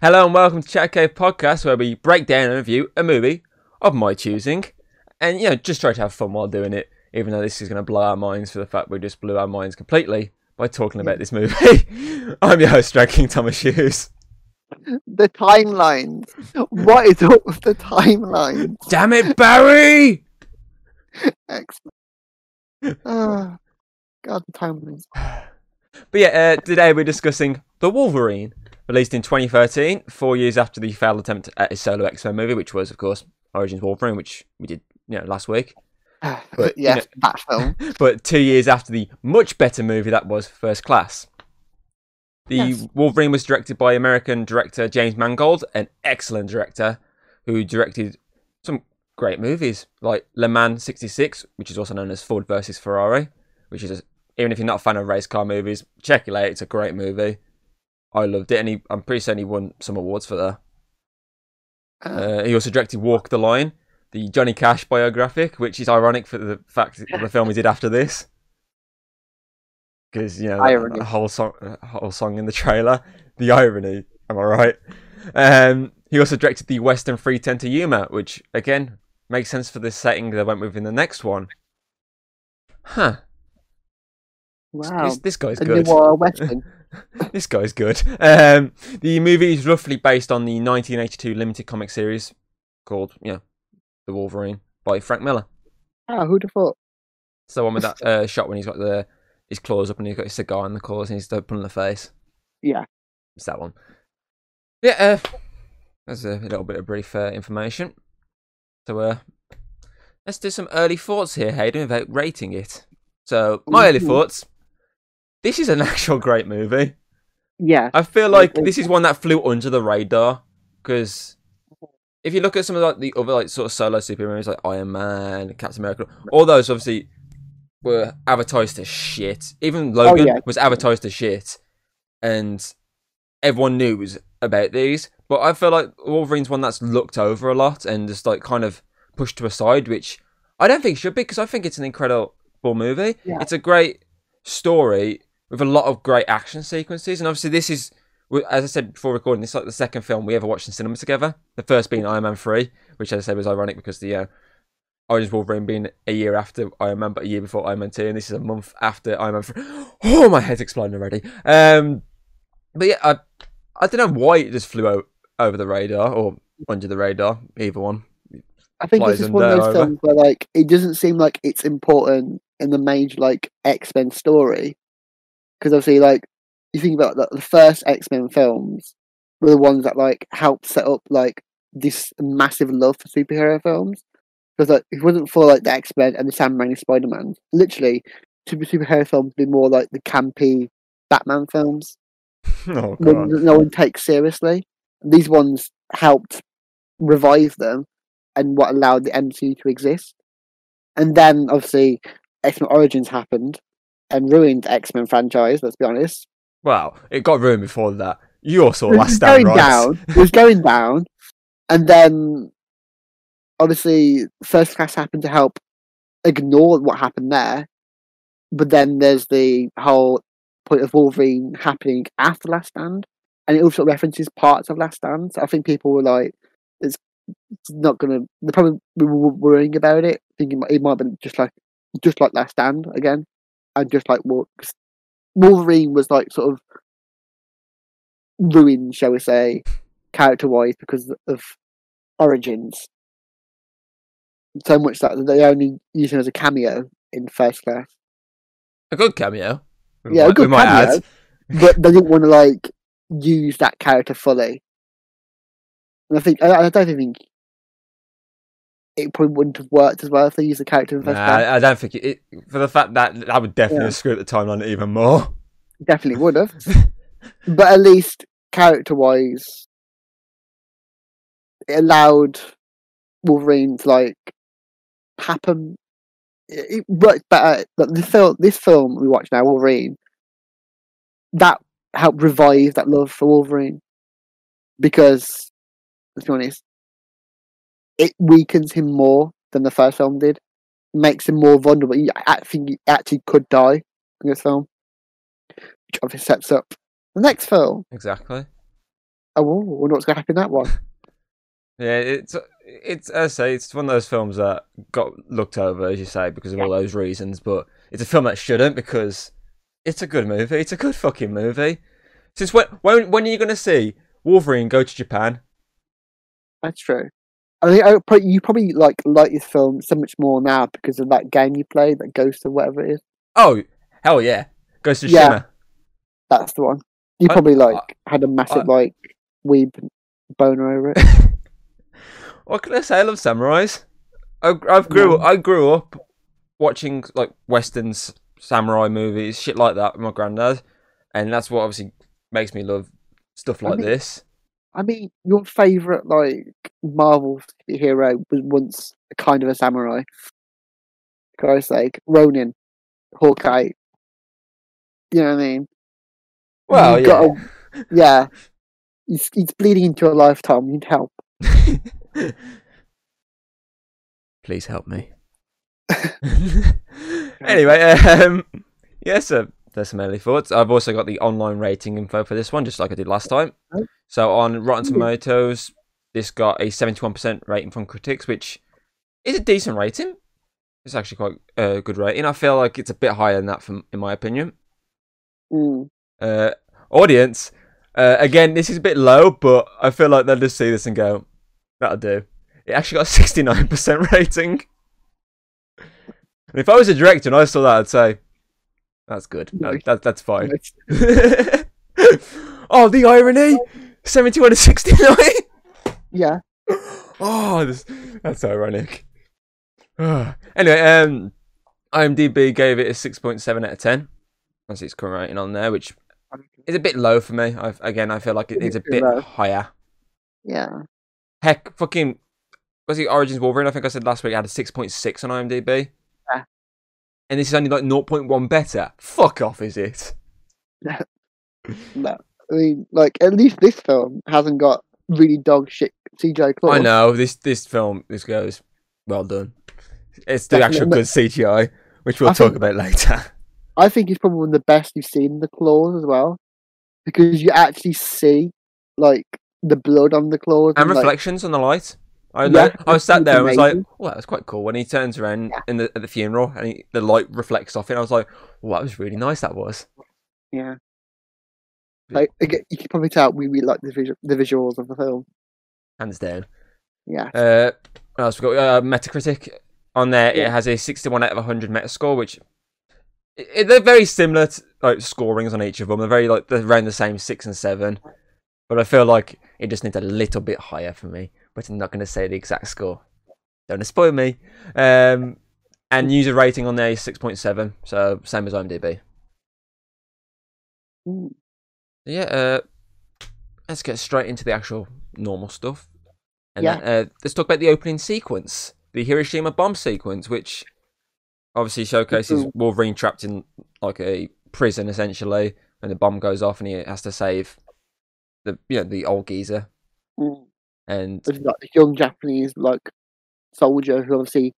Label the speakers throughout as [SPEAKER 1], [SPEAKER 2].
[SPEAKER 1] Hello and welcome to Chat Cave Podcast, where we break down and review a movie of my choosing, and you know just try to have fun while doing it. Even though this is going to blow our minds for the fact we just blew our minds completely by talking about this movie. I'm your host, Drag King Thomas Hughes.
[SPEAKER 2] The timelines. What is up with the timelines?
[SPEAKER 1] Damn it, Barry!
[SPEAKER 2] Excellent. Ah, God, the timelines.
[SPEAKER 1] But yeah, uh, today we're discussing The Wolverine, released in 2013, four years after the failed attempt at a solo X-Men movie, which was, of course, Origins Wolverine, which we did, you know, last week. But, you know-
[SPEAKER 2] that film.
[SPEAKER 1] but two years after the much better movie that was First Class. The
[SPEAKER 2] Yes.
[SPEAKER 1] Wolverine was directed by American director James Mangold, an excellent director who directed some great movies like Le Mans 66, which is also known as Ford versus Ferrari, which is, a, even if you're not a fan of race car movies, check it out. It's a great movie. I loved it, and he, I'm pretty certain he won some awards for that.
[SPEAKER 2] Uh,
[SPEAKER 1] Uh, he also directed Walk the Line, the Johnny Cash biographic, which is ironic for the fact of the film he did after this. Because you know
[SPEAKER 2] Irony.
[SPEAKER 1] a whole song, whole song in the trailer. The irony, am I right? Um, he also directed the Western Free Ten to Yuma, which again makes sense for the setting they went with in the next one. Huh?
[SPEAKER 2] wow.
[SPEAKER 1] This, this guy's
[SPEAKER 2] A
[SPEAKER 1] good.
[SPEAKER 2] noir western.
[SPEAKER 1] this guy's good. Um, the movie is roughly based on the 1982 limited comic series called, you know, The Wolverine by Frank Miller.
[SPEAKER 2] Oh, who'd have thought?
[SPEAKER 1] It's the one with that uh, shot when he's got the his claws up and he's got his cigar in the claws and he's pulling the face.
[SPEAKER 2] Yeah.
[SPEAKER 1] It's that one. Yeah, uh, that's a little bit of brief uh, information. So, uh, let's do some early thoughts here, Hayden, without rating it. So, my early thoughts. This is an actual great movie.
[SPEAKER 2] Yeah.
[SPEAKER 1] I feel like this is one that flew under the radar because if you look at some of like the other like sort of solo superheroes like Iron Man, Captain America, all those obviously were advertised to shit. Even oh, Logan
[SPEAKER 2] yeah.
[SPEAKER 1] was advertised to shit, and everyone knew was about these. But I feel like Wolverine's one that's looked over a lot and just like kind of pushed to a side, which I don't think should be because I think it's an incredible movie.
[SPEAKER 2] Yeah.
[SPEAKER 1] It's a great story with a lot of great action sequences, and obviously this is, as I said before recording, this is like the second film we ever watched in cinema together. The first being Iron Man three, which as I said was ironic because the uh, Origins Wolverine being a year after Iron Man, but a year before Iron Man two, and this is a month after Iron Man three. Oh, my head's exploding already. Um, but yeah, I I don't know why it just flew o- over the radar or under the radar, either one.
[SPEAKER 2] I think this is one of those films where like it doesn't seem like it's important in the major like X Men story, because obviously like you think about like, the first X Men films were the ones that like helped set up like this massive love for superhero films. Because like if it wasn't for like the X Men and the Sam Raimi Spider Man, literally super superhero films would be more like the campy Batman films
[SPEAKER 1] oh
[SPEAKER 2] that no one takes seriously. These ones helped revive them and what allowed the MCU to exist. And then obviously X Men Origins happened and ruined X Men franchise, let's be honest.
[SPEAKER 1] Well, it got ruined before that. You all saw
[SPEAKER 2] It
[SPEAKER 1] Last Stand,
[SPEAKER 2] going
[SPEAKER 1] right?
[SPEAKER 2] down. It was going down. And then obviously first class happened to help ignore what happened there. But then there's the whole point of Wolverine happening after Last Stand. And it also references parts of Last Stand. So I think people were like, it's not gonna they probably were worrying about it, thinking it might have been just like just like Last Stand again. And just like 'cause Wolverine was like sort of ruined, shall we say, character wise because of origins. So much that they only use him as a cameo in first class.
[SPEAKER 1] A good cameo. We
[SPEAKER 2] Yeah, a
[SPEAKER 1] might- we
[SPEAKER 2] good
[SPEAKER 1] might
[SPEAKER 2] cameo.
[SPEAKER 1] add.
[SPEAKER 2] But they didn't want to like use that character fully. And I think I, I don't think it probably wouldn't have worked as well if they used the character in
[SPEAKER 1] Nah,
[SPEAKER 2] first class.
[SPEAKER 1] I, I don't think it, it. For the fact that that would definitely
[SPEAKER 2] Yeah.
[SPEAKER 1] screwed up the timeline even more.
[SPEAKER 2] Definitely would have. but at least character wise, it allowed Wolverine to like happen. It, it worked better. But the film, this film we watch now, Wolverine, that helped revive that love for Wolverine because let's be honest, it weakens him more than the first film did. It Makes him more vulnerable. He, I think he actually could die in this film, which obviously sets up the next film.
[SPEAKER 1] Exactly.
[SPEAKER 2] oh, wonder what's going to happen in that one.
[SPEAKER 1] Yeah, it's it's as I say, it's one of those films that got looked over, as you say, because of all those reasons. But it's a film that shouldn't because it's a good movie. It's a good fucking movie. Since when when when are you going to see Wolverine go to Japan?
[SPEAKER 2] That's true. I think I, but you probably like like this film so much more now because of that game you played, that Ghost or whatever it is.
[SPEAKER 1] Oh hell yeah, Ghost of
[SPEAKER 2] Yeah.
[SPEAKER 1] Shima.
[SPEAKER 2] That's the one. You
[SPEAKER 1] I-
[SPEAKER 2] probably like had a massive like weeb boner over it.
[SPEAKER 1] What can I say? I love samurais. I I've grew
[SPEAKER 2] Yeah.
[SPEAKER 1] I grew up watching like westerns, samurai movies, shit like that with my granddad, and that's what obviously makes me love stuff
[SPEAKER 2] I
[SPEAKER 1] like
[SPEAKER 2] mean-
[SPEAKER 1] this.
[SPEAKER 2] I mean, your favorite like Marvel hero was once kind of a samurai. Christ's sake, Ronin, Hawkeye. You know what I mean?
[SPEAKER 1] Well, yeah.
[SPEAKER 2] gotta- yeah. He's, he's bleeding into a lifetime. You need help.
[SPEAKER 1] Please help me. anyway, um, yeah, so there's some early thoughts. I've also got the online rating info for this one, just like I did last time. So on Rotten. Tomatoes, this got a 71% rating from critics, which is a decent rating. It's actually quite a good rating. I feel like it's a bit higher than that, from in my opinion.
[SPEAKER 2] Mm.
[SPEAKER 1] Uh, audience, uh, again, this is a bit low, but I feel like they'll just see this and go, "That'll do." It actually got a sixty-nine percent rating. And if I was a director and I saw that, I'd say, "That's good. That, that, that's fine." Oh, the irony! Seventy-one to sixty-nine.
[SPEAKER 2] Yeah.
[SPEAKER 1] Oh, this, that's ironic. anyway, um, IMDb gave it a six point seven out of ten. That's its current rating on there, which is a bit low for me. i again, I feel like it needs a bit
[SPEAKER 2] low.
[SPEAKER 1] higher.
[SPEAKER 2] Yeah.
[SPEAKER 1] Heck, fucking was it Origins Wolverine? I think I said last week it had a six point six on IMDb. And this is only like 0.1 better. Fuck off, is it?
[SPEAKER 2] No. I mean, like, at least this film hasn't got really dog shit CGI claws.
[SPEAKER 1] I know this this film this goes well done. It's the actual good CGI, which we'll
[SPEAKER 2] I
[SPEAKER 1] talk
[SPEAKER 2] think-
[SPEAKER 1] about later.
[SPEAKER 2] I think it's probably one of the best you've seen the claws as well. Because you actually see, like, the blood on the claws.
[SPEAKER 1] and
[SPEAKER 2] like,
[SPEAKER 1] reflections on the light. I
[SPEAKER 2] Yeah,
[SPEAKER 1] know. I was sat there and was like,
[SPEAKER 2] amazing.
[SPEAKER 1] "Oh, that was quite cool." When he turns around
[SPEAKER 2] Yeah.
[SPEAKER 1] in the at the funeral and he, the light reflects off it, I was like, "Oh, that was really nice." That was.
[SPEAKER 2] Yeah. Like, again, you can probably tell we really like the, visu- the visuals of the film.
[SPEAKER 1] Hands down.
[SPEAKER 2] Yeah.
[SPEAKER 1] Uh, what else we got? Uh, Metacritic on there. It has a 61 out of 100 Metascore, which i they're very similar to, like scorings on each of them. They're very like they're around the same six and seven, but I feel like it just needs a little bit higher for me. But I'm not going to say the exact score. Don't spoil me. Um, and user rating on there is 6.7, so same as IMDb.
[SPEAKER 2] Mm.
[SPEAKER 1] Yeah, uh, let's get straight into the actual normal stuff. And
[SPEAKER 2] Yeah.
[SPEAKER 1] then, uh, let's talk about the opening sequence, the Hiroshima bomb sequence, which obviously showcases
[SPEAKER 2] Mhm.
[SPEAKER 1] Wolverine trapped in like a prison essentially, and the bomb goes off, and he has to save the you know the old geezer.
[SPEAKER 2] Mm.
[SPEAKER 1] And
[SPEAKER 2] like this young Japanese like soldier who obviously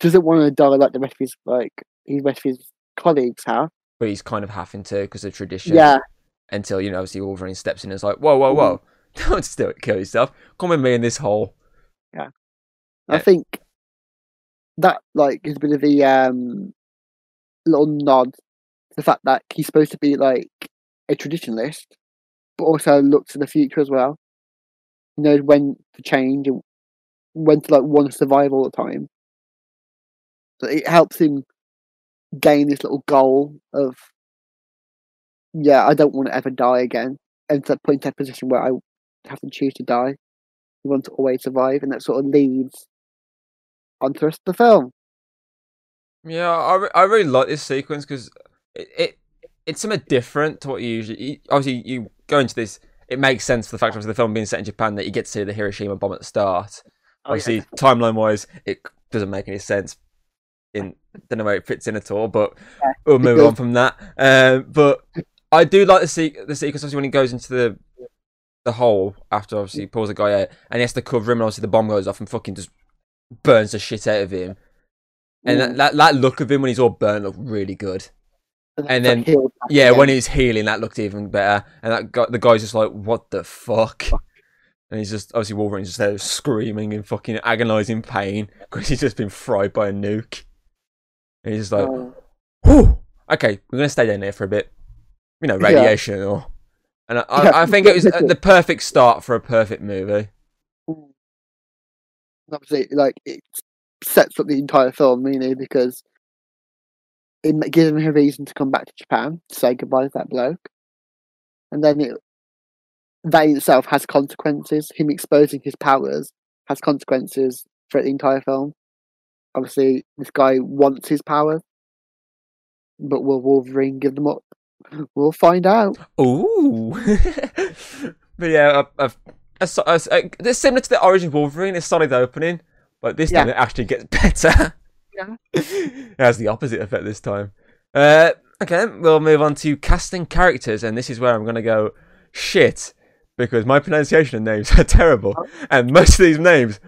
[SPEAKER 2] doesn't want to die like the rest of his like his rest of his colleagues have.
[SPEAKER 1] but he's kind of having to because of tradition.
[SPEAKER 2] Yeah,
[SPEAKER 1] Until you know, obviously Wolverine steps in and is like, "Whoa, whoa, whoa! Don't still kill yourself. Come with me in this hole."
[SPEAKER 2] I
[SPEAKER 1] Yeah.
[SPEAKER 2] I think that like is a bit of a um little nod to the fact that he's supposed to be like a traditionalist, but also looks to the future as well. He knows when to change and when to like want to survive all the time. So it helps him gain this little goal of yeah, I don't want to ever die again. And to put into a position where I have to choose to die. You want to always survive, and that sort of leads onto the rest of the film.
[SPEAKER 1] Yeah, I, re- I really like this sequence because it, it it's something different to what you usually. You, obviously, you go into this. It makes sense for the fact of the film being set in Japan that you get to see the Hiroshima bomb at the start.
[SPEAKER 2] Oh, yeah.
[SPEAKER 1] Obviously, timeline wise, it doesn't make any sense. In don't know where it fits in at all, but
[SPEAKER 2] Yeah,
[SPEAKER 1] we'll move on from that. Um, but I do like the se- the sequence obviously when he goes into the the hole after obviously he pulls the guy out and he has to cover him and obviously the bomb goes off and fucking just burns the shit out of him. And
[SPEAKER 2] Mm.
[SPEAKER 1] that, that, that look of him when he's all burnt looked really good. And
[SPEAKER 2] like,
[SPEAKER 1] then- Yeah,
[SPEAKER 2] again.
[SPEAKER 1] when he's healing, that looked even better. And that guy, the guy's just like, "What the fuck?" And he's just obviously Wolverine's just there screaming in fucking agonizing pain because he's just been fried by a nuke. And he's just like, Whew, okay, we're gonna stay down there for a bit. You know,
[SPEAKER 2] Yeah.
[SPEAKER 1] radiation or. And I, I,
[SPEAKER 2] Yeah.
[SPEAKER 1] I think it was the perfect start for a perfect movie.
[SPEAKER 2] mm. obviously, like it sets up the entire film, really, because it ma- gives him a reason to come back to Japan to say goodbye to that bloke, and then it that itself has consequences. Him exposing his powers has consequences for the entire film. Obviously, this guy wants his powers, but will Wolverine give them up? We'll find out.
[SPEAKER 1] Ooh. but yeah, I, I've, I, saw- I, s- I- it's similar to the Origin Wolverine. It's solid opening, but this time it actually gets better.
[SPEAKER 2] Yeah.
[SPEAKER 1] it has the opposite effect this time. Uh, okay, we'll move on to casting characters, and this is where I'm going to go shit because my pronunciation of names are terrible, and most of these names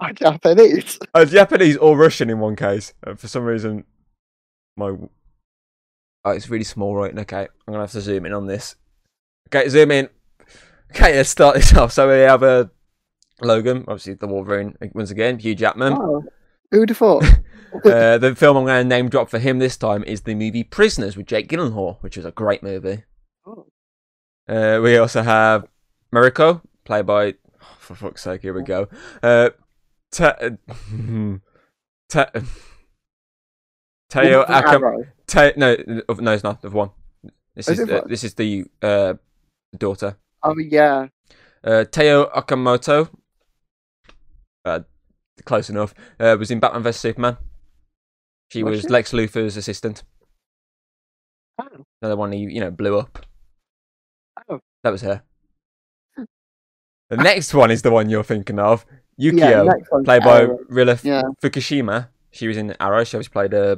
[SPEAKER 2] I Japanese.
[SPEAKER 1] are Japanese or Russian in one case. Uh, for some reason, my oh, it's really small, right? Okay, I'm gonna have to zoom in on this. Okay, zoom in. Okay, let's start this off. So we have a Logan, obviously the Wolverine once again, Hugh Jackman.
[SPEAKER 2] Oh, who'd have thought?
[SPEAKER 1] Uh, the film I'm going to name drop for him this time is the movie Prisoners with Jake Gyllenhaal, which is a great movie.
[SPEAKER 2] Oh.
[SPEAKER 1] Uh, we also have Mariko, played by, oh, for fuck's sake, here we go. Uh, Ta- Ta- Teo Akam. Ta- no, no, it's not of one. This is
[SPEAKER 2] is
[SPEAKER 1] uh, this is the uh, daughter.
[SPEAKER 2] Oh yeah.
[SPEAKER 1] Uh, Tao Okamoto. Uh, close enough. Uh, was in Batman vs Superman. She
[SPEAKER 2] Was
[SPEAKER 1] was
[SPEAKER 2] she?
[SPEAKER 1] Lex Luthor's assistant.
[SPEAKER 2] Oh.
[SPEAKER 1] Another one who you know blew up.
[SPEAKER 2] Oh.
[SPEAKER 1] That was her. The next one is the one you're thinking of.
[SPEAKER 2] Yeah,
[SPEAKER 1] Yukio,
[SPEAKER 2] one's
[SPEAKER 1] played by
[SPEAKER 2] Arrow.
[SPEAKER 1] Rila F-
[SPEAKER 2] Yeah.
[SPEAKER 1] Fukushima. She was in Arrow. She always played uh,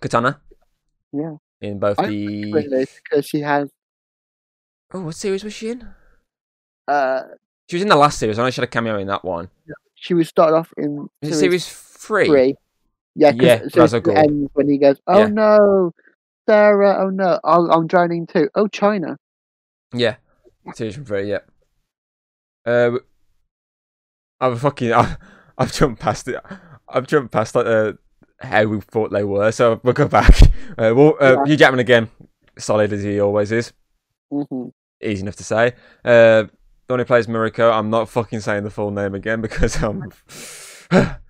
[SPEAKER 1] Katana
[SPEAKER 2] Yeah.
[SPEAKER 1] in both
[SPEAKER 2] I
[SPEAKER 1] the.
[SPEAKER 2] Really, because she has
[SPEAKER 1] Oh, what series was she in?
[SPEAKER 2] uh
[SPEAKER 1] She was in the last series. I know she had a cameo in that one.
[SPEAKER 2] She was started off in series
[SPEAKER 1] series three?
[SPEAKER 2] three. Yeah,
[SPEAKER 1] Yeah,
[SPEAKER 2] because so it ends when he goes, "Oh
[SPEAKER 1] Yeah.
[SPEAKER 2] no, Sarah! Oh no, I'm, I'm drowning too. Oh China."
[SPEAKER 1] Yeah, series three. Yeah. Uh, I've fucking I've, I've jumped past it. I've jumped past like uh, how we thought they were. So we'll go back. Uh, well, uh,
[SPEAKER 2] Yeah.
[SPEAKER 1] Hugh Jackman again, solid as he always is.
[SPEAKER 2] hmm
[SPEAKER 1] Easy enough to say. Uh, the one who plays Mariko, I'm not fucking saying the full name again because I'm not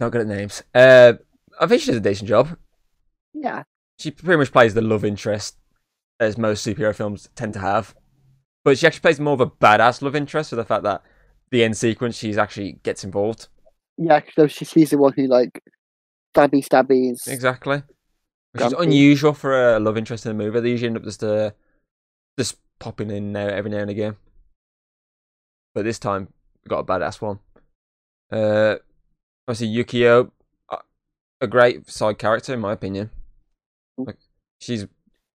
[SPEAKER 1] good at names. Uh, I think she does a decent job.
[SPEAKER 2] Yeah,
[SPEAKER 1] she pretty much plays the love interest as most superhero films tend to have. But she actually plays more of a badass love interest for the fact that the end sequence she's actually gets involved.
[SPEAKER 2] yeah. So she's the one who like stabby stabbies.
[SPEAKER 1] Exactly. Which is unusual for a love interest in a movie. They usually end up just uh, just popping in now every now and again. But this time got a badass one. Uh obviously Yukio uh, a great side character in my opinion. Like she's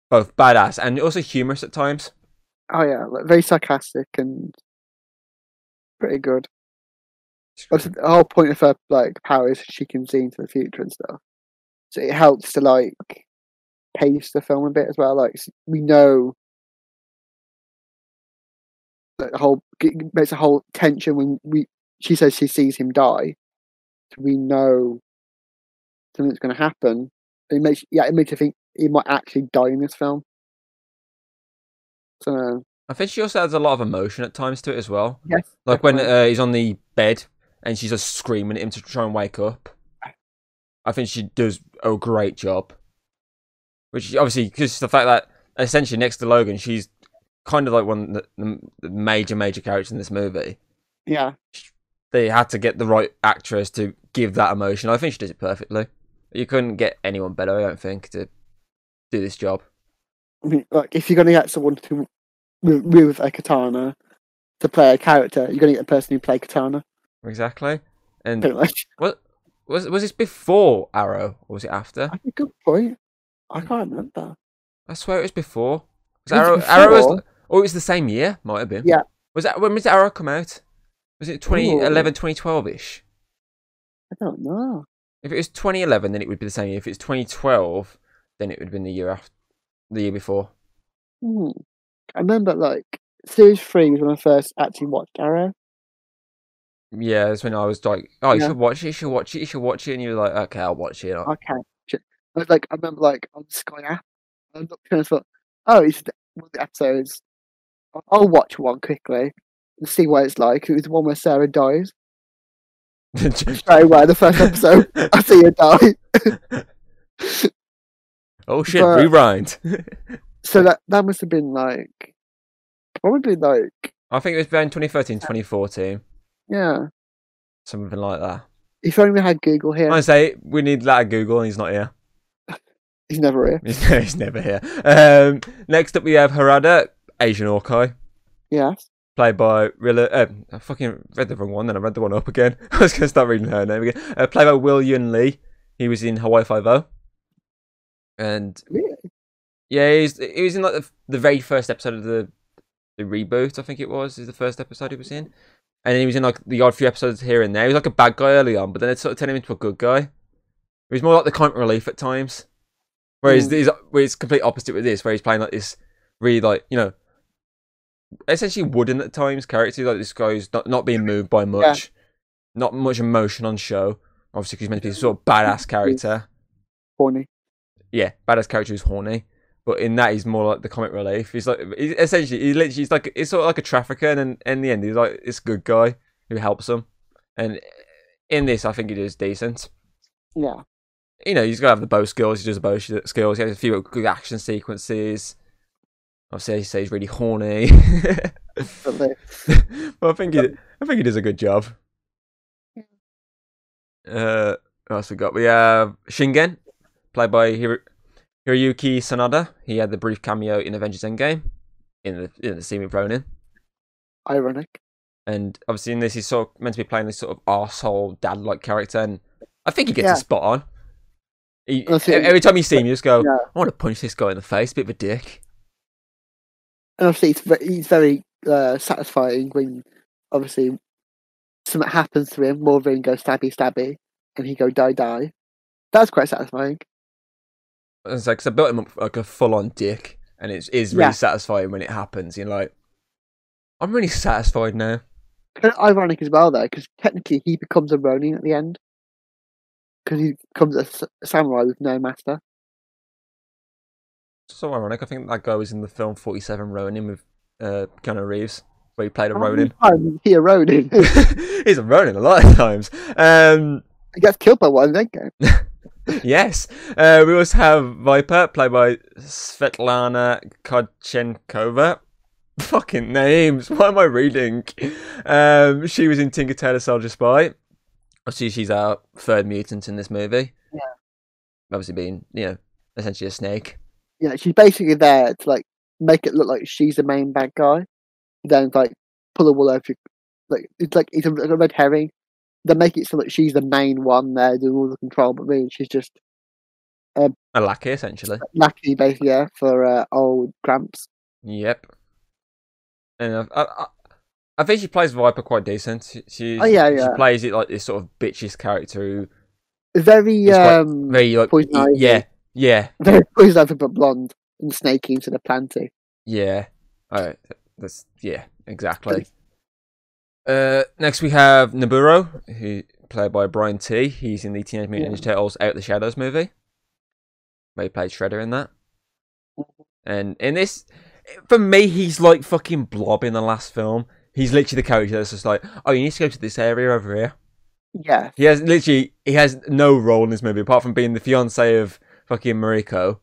[SPEAKER 1] both badass and also humorous at times.
[SPEAKER 2] Oh yeah, like, very sarcastic and pretty good. The whole point of her like power is she can see into the future and stuff. So it helps to like pace the film a bit as well. Like we know the whole makes a whole tension when we she says she sees him die. So we know something's going to happen. It makes yeah, it makes you think he might actually die in this film. So
[SPEAKER 1] I think she also has a lot of emotion at times to it as well.
[SPEAKER 2] yes,
[SPEAKER 1] Like when uh, he's on the bed and she's just screaming at him to try and wake up. I think she does a great job. Which obviously, because the fact that essentially next to Logan, she's kind of like one of the, the major, major characters in this movie.
[SPEAKER 2] yeah,
[SPEAKER 1] They had to get the right actress to give that emotion. I think she does it perfectly. You couldn't get anyone better, I don't think, to do this job.
[SPEAKER 2] I mean, like if you're going to get someone to with, with a katana to play a character, you're going to get the person who played katana.
[SPEAKER 1] Exactly. And
[SPEAKER 2] Pretty much.
[SPEAKER 1] what was was this before Arrow or was it after?
[SPEAKER 2] That's a good point. I can't remember.
[SPEAKER 1] I swear it was before. Was Arrow, Arrow was, oh, it was the same year. Might have been.
[SPEAKER 2] Yeah.
[SPEAKER 1] Was that when did Arrow come out? Was it 2011, 2012 ish?
[SPEAKER 2] I don't know.
[SPEAKER 1] If it was 2011, then it would be the same year. If it's 2012, then it would have been the year after, the year before.
[SPEAKER 2] Hmm. I remember like series three was when I first actually watched Arrow.
[SPEAKER 1] Yeah, that's when I was like, "Oh, you
[SPEAKER 2] Yeah.
[SPEAKER 1] should watch it. You should watch it. You should watch it." And you were like, "Okay, I'll watch it."
[SPEAKER 2] Okay. shit. I was like, I remember like on Sky app, I looked and I thought, oh, it's the, one of the episodes. I'll- I'll watch one quickly and see what it's like. It was one where Sarah dies. Straight away, the first episode, I see her die.
[SPEAKER 1] oh shit!
[SPEAKER 2] But-
[SPEAKER 1] Rewind.
[SPEAKER 2] So that that must have been like probably like
[SPEAKER 1] I think it was between 2013, 2014,
[SPEAKER 2] yeah.
[SPEAKER 1] something like that.
[SPEAKER 2] If only we had Google here.
[SPEAKER 1] I say we need that at Google, and he's not here.
[SPEAKER 2] He's never here.
[SPEAKER 1] He's, he's never here. Um, next up, we have Harada, Asian Orkai,
[SPEAKER 2] Yes.
[SPEAKER 1] played by Rila. Uh, I fucking read the wrong one, then I read the one up again. I was going to start reading her name again. Uh, played by Will Yun Lee. He was in Hawaii Five O, and
[SPEAKER 2] Really?
[SPEAKER 1] yeah, he's he was in like the, the very first episode of the the reboot. I think it was is the first episode he was in, and then he was in like the odd few episodes here and there. He was like a bad guy early on, but then it sort of turned him into a good guy. He was more like the comic relief at times. Whereas
[SPEAKER 2] Mm.
[SPEAKER 1] where it's complete opposite with this, where he's playing like this really like you know, essentially wooden at times character. Like this guy's not not being moved by much, not much emotion on show. Obviously, because he's meant to be a sort of badass character.
[SPEAKER 2] Horny.
[SPEAKER 1] Yeah, badass character who's horny. But in that, he's more like the comic relief. He's like, he's essentially, he literally, he's like, he's sort of like a trafficker, and then in the end, he's like this good guy who helps them. And in this, I think he does decent.
[SPEAKER 2] Yeah.
[SPEAKER 1] You know, he's got to have the bow skills. He does the bow skills. He has a few good action sequences. Obviously, he says he's really horny.
[SPEAKER 2] But
[SPEAKER 1] I think he, I think he does a good job. Uh, what else we got? We have Shingen, played by Hiro- Hiroyuki Sanada. He had the brief cameo in Avengers Endgame, in the in the scene with Ronin.
[SPEAKER 2] ironic.
[SPEAKER 1] And obviously in this, he's sort of meant to be playing this sort of arsehole dad-like character, and I think he gets
[SPEAKER 2] Yeah.
[SPEAKER 1] a spot on. He, every time you see him, you just go,
[SPEAKER 2] Yeah.
[SPEAKER 1] "I want to punch this guy in the face." Bit of a dick.
[SPEAKER 2] And obviously, it's very, he's very uh, satisfying when obviously something happens to him. Wolverine goes stabby stabby, and he go die die. That's quite satisfying.
[SPEAKER 1] It's like 'cause I built him up like a full-on dick, and it is really
[SPEAKER 2] Yeah.
[SPEAKER 1] satisfying when it happens. You're like, I'm really satisfied now.
[SPEAKER 2] Kind of ironic as well, though, because technically he becomes a Ronin at the end. Because he becomes a, samurai with no master.
[SPEAKER 1] So ironic. I think that guy was in the film 47 Ronin with uh, Keanu Reeves, where he played a
[SPEAKER 2] How
[SPEAKER 1] Ronin.
[SPEAKER 2] times he a Ronin?
[SPEAKER 1] He's a Ronin a lot of times. Um,
[SPEAKER 2] he gets killed by one, then
[SPEAKER 1] yes. Uh, we also have Viper, played by Svetlana Khodchenkova. Fucking names. What am I reading? Um, she was in Tinker Tailor Soldier Spy. Obviously, she's our third mutant in this movie.
[SPEAKER 2] Yeah.
[SPEAKER 1] Obviously, being, you know, essentially a snake.
[SPEAKER 2] Yeah, she's basically there to like make it look like she's the main bad guy. Then like pull the wool over. your- Like it's like it's a, like a red herring. They make it so that she's the main one there doing all the control, but really she's just
[SPEAKER 1] A lackey, essentially.
[SPEAKER 2] lackey, basically, yeah, for uh, old Gramps.
[SPEAKER 1] Yep. And I, I, I- think she plays Viper quite decent. She, she,
[SPEAKER 2] Oh, yeah,
[SPEAKER 1] she plays it like this sort of bitchish character who
[SPEAKER 2] Very
[SPEAKER 1] quite,
[SPEAKER 2] um,
[SPEAKER 1] very like
[SPEAKER 2] Poison
[SPEAKER 1] yeah, yeah,
[SPEAKER 2] very poison ivy, but blonde and snaky instead of planty.
[SPEAKER 1] yeah. Alright, that's yeah, exactly. Uh, next we have Noburo, who played by Brian Tee He's in the Teenage Mutant
[SPEAKER 2] Yeah.
[SPEAKER 1] Ninja Turtles Out of the Shadows movie. Where he played Shredder in that. And in this, for me, he's like fucking Blob in the last film. He's literally the character that's just like, oh, you need to go to this area over here.
[SPEAKER 2] Yeah,
[SPEAKER 1] He has literally, he has no role in this movie apart from being the fiance of fucking Mariko,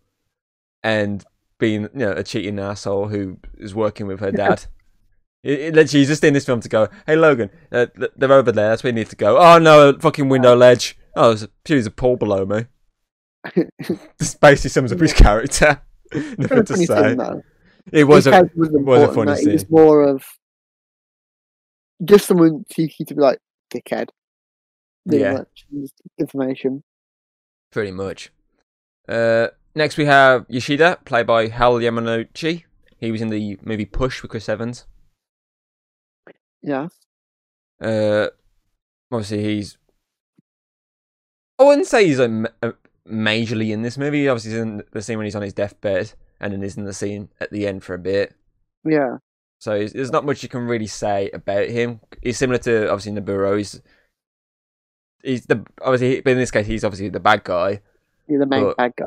[SPEAKER 1] and being you know a cheating asshole who is working with her dad. It, it, literally, he's just in this film to go, hey Logan, uh, they're over there. That's where you need to go. Oh no, fucking window ledge. Oh, there's a, there's a pool below me. This basically sums up his character. Nothing to say.
[SPEAKER 2] thing.
[SPEAKER 1] It was
[SPEAKER 2] His
[SPEAKER 1] a
[SPEAKER 2] wasn't
[SPEAKER 1] was a funny
[SPEAKER 2] like, He was more of just someone cheeky to be like dickhead. Really
[SPEAKER 1] Yeah.
[SPEAKER 2] much information.
[SPEAKER 1] pretty much. Uh, next we have Yoshida, played by Hal Yamanouchi. He was in the movie Push with Chris Evans.
[SPEAKER 2] Yeah,
[SPEAKER 1] Uh, obviously he's. I wouldn't say he's a, a majorly in this movie. Obviously, he's in the scene when he's on his deathbed, and then he's in the scene at the end for a bit.
[SPEAKER 2] Yeah.
[SPEAKER 1] So there's not much you can really say about him. He's similar to obviously Noburo. He's he's the obviously, but in this case, he's obviously the bad guy.
[SPEAKER 2] You're the main bad guy.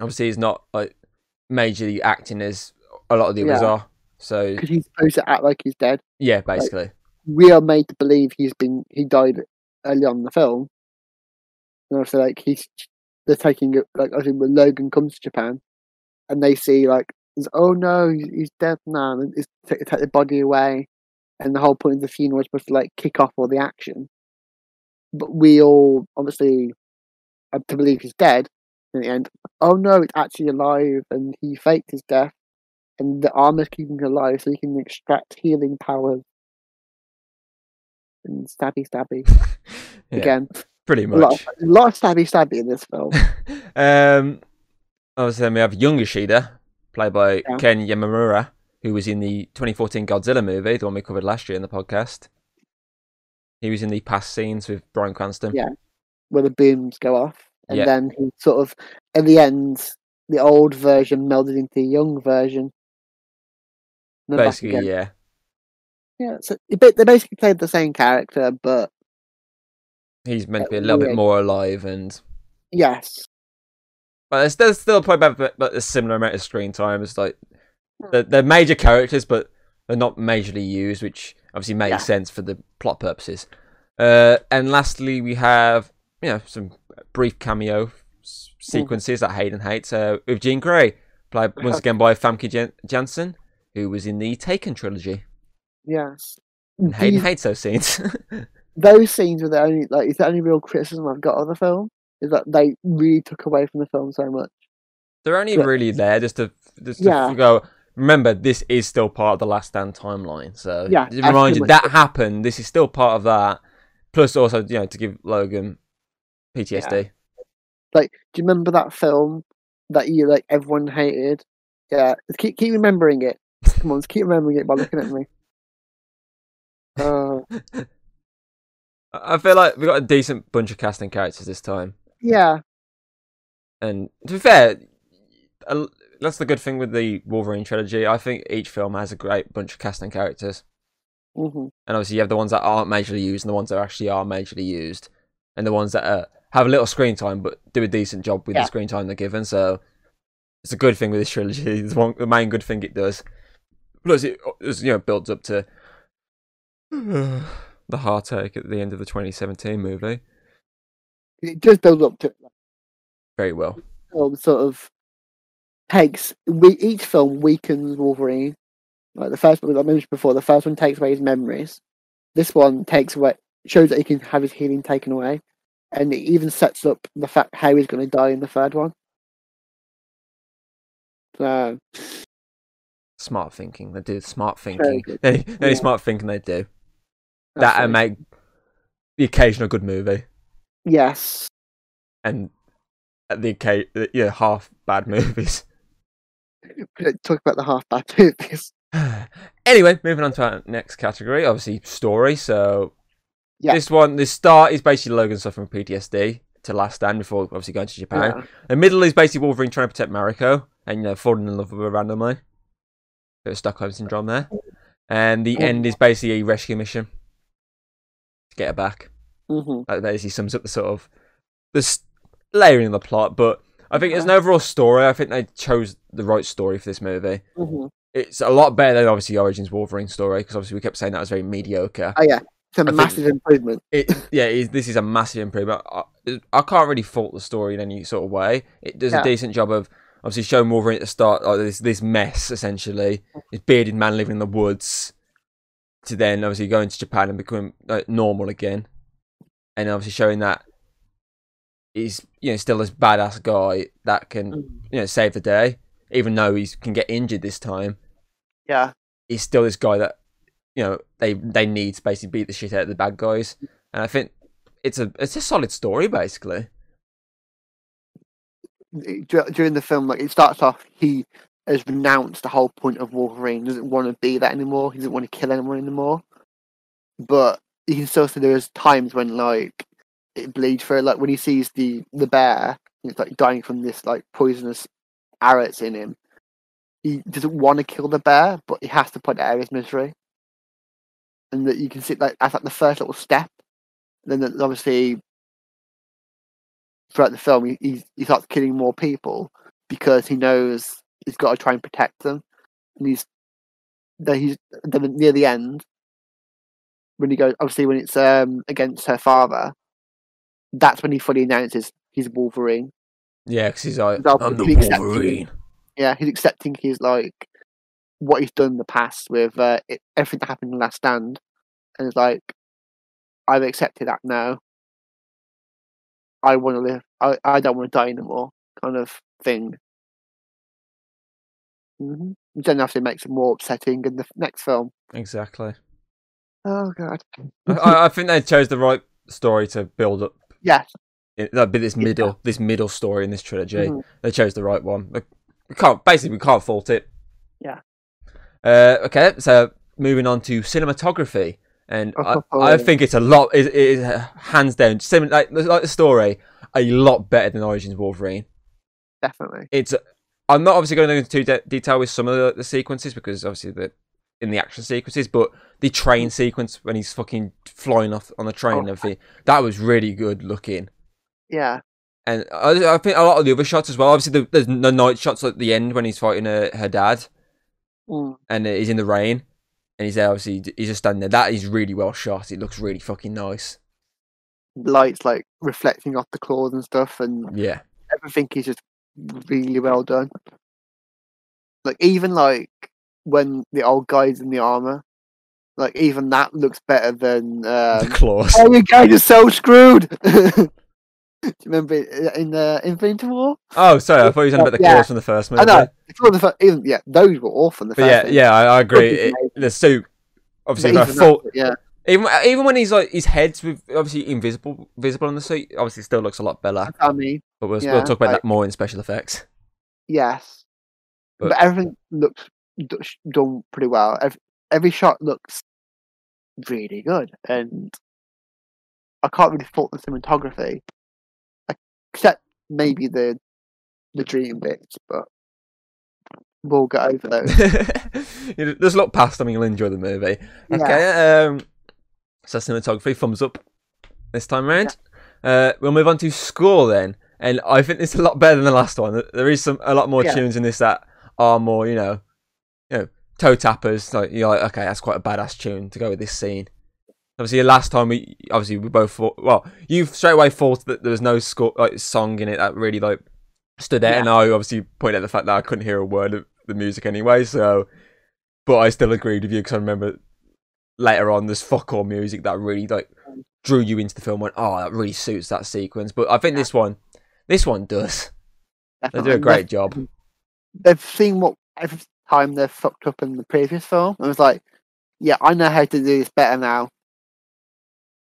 [SPEAKER 1] Obviously, he's not like majorly acting as a lot of the others
[SPEAKER 2] Yeah.
[SPEAKER 1] are. So
[SPEAKER 2] Because he's supposed to act like he's dead.
[SPEAKER 1] yeah, basically,
[SPEAKER 2] We are made to believe he's been he died early on in the film. And also like he's they're taking it like I think when Logan comes to Japan and they see like there's, oh no, he's, he's dead now and it's take, take the body away and the whole point of the funeral is supposed to like kick off all the action. But we all obviously have to believe he's dead in the end. Oh no, it's actually alive and he faked his death and the armor's keeping him alive so he can extract healing powers. And stabby stabby
[SPEAKER 1] yeah,
[SPEAKER 2] again.
[SPEAKER 1] pretty
[SPEAKER 2] A lot,
[SPEAKER 1] much.
[SPEAKER 2] of, a lot of stabby stabby in this film.
[SPEAKER 1] um, obviously, then we have young Yoshida, played by
[SPEAKER 2] Yeah.
[SPEAKER 1] Ken Yamamura, who was in the 2014 Godzilla movie, the one we covered last year in the podcast. He was in the past scenes with Bryan Cranston.
[SPEAKER 2] Yeah. where the booms go off, and
[SPEAKER 1] Yeah.
[SPEAKER 2] then he sort of at the end, the old version melded into the young version.
[SPEAKER 1] Basically, yeah.
[SPEAKER 2] yeah. So they basically played the same character, but
[SPEAKER 1] He's meant to be a little bit more alive, and
[SPEAKER 2] yes,
[SPEAKER 1] but there's, there's still probably about a similar amount of screen time. It's like they're, they're major characters, but they're not majorly used, which obviously makes
[SPEAKER 2] Yeah.
[SPEAKER 1] sense for the plot purposes. Uh, and lastly, we have you know some brief cameo s- sequences that Hayden hates uh, with Jean Grey, played once again by Famke Jan- Janssen, who was in the Taken trilogy.
[SPEAKER 2] yes.
[SPEAKER 1] And Hayden
[SPEAKER 2] These-
[SPEAKER 1] hates those scenes.
[SPEAKER 2] those scenes were the only like is the only real criticism I've got of the film is that they really took away from the film so much.
[SPEAKER 1] They're only
[SPEAKER 2] Yeah.
[SPEAKER 1] really there just to just to
[SPEAKER 2] Yeah.
[SPEAKER 1] go. Remember, this is still part of the Last Stand timeline, so
[SPEAKER 2] Yeah,
[SPEAKER 1] remind you that happened. This is still part of that. Plus, also, you know, to give Logan PTSD.
[SPEAKER 2] Like, do you remember that film that you like everyone hated? Yeah, keep keep remembering it. Come on, just keep remembering it by looking at me. Uh,
[SPEAKER 1] I I feel like we got a decent bunch of casting characters this time,
[SPEAKER 2] yeah,
[SPEAKER 1] and to be fair, that's the good thing with the Wolverine trilogy. I think each film has a great bunch of casting characters.
[SPEAKER 2] hmm
[SPEAKER 1] and obviously you have the ones that aren't majorly used and the ones that actually are majorly used. And the ones that uh, have a little screen time but do a decent job with
[SPEAKER 2] Yeah.
[SPEAKER 1] the screen time they're given. So it's a good thing with this trilogy. It's one the main good thing it does. Plus it it's, you know builds up to the heartache at the end of the 2017 movie
[SPEAKER 2] it does build up to it.
[SPEAKER 1] very well
[SPEAKER 2] Film sort of takes we each film weakens Wolverine. Like the first one, I mentioned before, the first one takes away his memories. This one takes away shows that he can have his healing taken away, and it even sets up the fact how he's going to die in the third one. So
[SPEAKER 1] smart thinking they do smart thinking any, any
[SPEAKER 2] Yeah.
[SPEAKER 1] smart thinking they do that and make the occasional good movie
[SPEAKER 2] yes,
[SPEAKER 1] and at the occasion yeah half bad movies
[SPEAKER 2] talk about the half bad movies.
[SPEAKER 1] anyway, moving on to our next category, obviously story. So
[SPEAKER 2] Yeah.
[SPEAKER 1] this one, the start is basically Logan suffering PTSD to Last Stand before obviously going to Japan.
[SPEAKER 2] Yeah.
[SPEAKER 1] The middle is basically Wolverine trying to protect Mariko and you know falling in love with her randomly. Bit of Stockholm syndrome there. And the
[SPEAKER 2] Oh.
[SPEAKER 1] end is basically a rescue mission to get her back.
[SPEAKER 2] Hmm
[SPEAKER 1] That basically sums up the sort of the layering of the plot. But I think as an overall story, I think they chose the right story for this movie.
[SPEAKER 2] hmm
[SPEAKER 1] It's a lot better than obviously Origins Wolverine story because obviously we kept saying that was very mediocre.
[SPEAKER 2] Oh yeah, it's a massive improvement.
[SPEAKER 1] It, yeah, it this is a massive improvement. I, I can't really fault the story in any sort of way. It does
[SPEAKER 2] Yeah.
[SPEAKER 1] a decent job of obviously showing Wolverine at the start, like this this mess essentially, this bearded man living in the woods, to then obviously going to Japan and becoming like, normal again, and obviously showing that he's you know still this badass guy that can
[SPEAKER 2] Mm.
[SPEAKER 1] you know save the day, even though he can get injured this time.
[SPEAKER 2] Yeah,
[SPEAKER 1] He's still this guy that you know they they need to basically beat the shit out of the bad guys, and I think it's a it's a solid story basically.
[SPEAKER 2] during the film, like it starts off, he has renounced the whole point of Wolverine. Doesn't want to be that anymore. He doesn't want to kill anyone anymore. But you can still see there is times when like it bleeds through. Like when he sees the the bear, he's like dying from this like poisonous arrows in him. He doesn't want to kill the bear, but he has to put out his misery. And that you can see like as like the first little step. Then there's obviously throughout the film he, he he starts killing more people because he knows he's got to try and protect them. And he's then he's near the end when he goes obviously when it's um against her father, that's when he fully announces he's Wolverine.
[SPEAKER 1] Yeah, because he's like,
[SPEAKER 2] They'll
[SPEAKER 1] I'm the. Wolverine.
[SPEAKER 2] Yeah, he's accepting his like what he's done in the past with uh, it, everything that happened in the Last Stand, and it's like I've accepted that now. I want to live. I, I don't want to die anymore, kind of thing. hmm Then obviously makes it more upsetting in the next film.
[SPEAKER 1] Exactly.
[SPEAKER 2] Oh god.
[SPEAKER 1] I- I, I think they chose the right story to build up.
[SPEAKER 2] Yes.
[SPEAKER 1] It, that'd be this
[SPEAKER 2] Yeah.
[SPEAKER 1] middle, this middle story in this trilogy.
[SPEAKER 2] Mhm.
[SPEAKER 1] They chose the right one. We can't basically we can't fault it.
[SPEAKER 2] Yeah.
[SPEAKER 1] Uh, okay, so moving on to cinematography, and I, I
[SPEAKER 2] Oh.
[SPEAKER 1] think it's a lot. It, it is uh, hands down similar, like, like the story, a lot better than Origins Wolverine.
[SPEAKER 2] Definitely.
[SPEAKER 1] It's. I'm not obviously going to go into too de- detail with some of the, the sequences because obviously the in the action sequences, but the train sequence when he's fucking flying off on the train and
[SPEAKER 2] Oh.
[SPEAKER 1] everything, that was really good looking.
[SPEAKER 2] Yeah.
[SPEAKER 1] And I, I think a lot of the other shots as well. Obviously, the, there's the night shots at the end when he's fighting her, her dad,
[SPEAKER 2] Mm.
[SPEAKER 1] and uh, he's in the rain, and he's there. Obviously, he's just standing there. That is really well shot. It looks really fucking nice.
[SPEAKER 2] Lights like reflecting off the claws and stuff, and
[SPEAKER 1] Yeah,
[SPEAKER 2] everything is just really well done. Like even like when the old guy's in the armor, like even that looks better than.
[SPEAKER 1] the
[SPEAKER 2] Um,
[SPEAKER 1] claws.
[SPEAKER 2] oh, you guys are so screwed. Do you remember it in uh, Infinity War?
[SPEAKER 1] Oh, sorry, I thought you were talking about the
[SPEAKER 2] Yeah.
[SPEAKER 1] claws from the first movie.
[SPEAKER 2] I know. The fir- even yeah, those were awful. in The
[SPEAKER 1] But
[SPEAKER 2] first
[SPEAKER 1] yeah, yeah, I, I agree. It, the suit, obviously,
[SPEAKER 2] even
[SPEAKER 1] the
[SPEAKER 2] that- yeah,
[SPEAKER 1] even even when he's like his head's with, obviously invisible, visible on the suit, obviously still looks a lot better.
[SPEAKER 2] I mean.
[SPEAKER 1] But we'll,
[SPEAKER 2] Yeah,
[SPEAKER 1] we'll talk about
[SPEAKER 2] like-
[SPEAKER 1] that more in special effects.
[SPEAKER 2] Yes,
[SPEAKER 1] But-
[SPEAKER 2] but, everything looks done pretty well. Every, every shot looks really good, and I can't really fault the cinematography, except maybe the the dream bits. But we'll get over those.
[SPEAKER 1] Just look past them you'll enjoy the movie.
[SPEAKER 2] Yeah.
[SPEAKER 1] Okay, um, so cinematography, thumbs up this time round. Uh, we'll move on to score then, and I think it's a lot better than the last one. There is some a lot more
[SPEAKER 2] Yeah.
[SPEAKER 1] tunes in this that are more, you know, toe tappers. Like you're like, okay, that's quite a badass tune to go with this scene. Obviously, the last time we obviously we both thought, well, you straight away thought that there was no score like song in it that really like stood out,
[SPEAKER 2] Yeah.
[SPEAKER 1] and I obviously pointed out the fact that I couldn't hear a word of the music anyway. So, but I still agreed with you because I remember later on there's fuck all music that really like drew you into the film. Went, oh, that really suits that sequence. But I think this one, this one does. They do a great job.
[SPEAKER 2] They've, seen what time they've fucked up in the previous film. and was like, yeah, I know how to do this better now,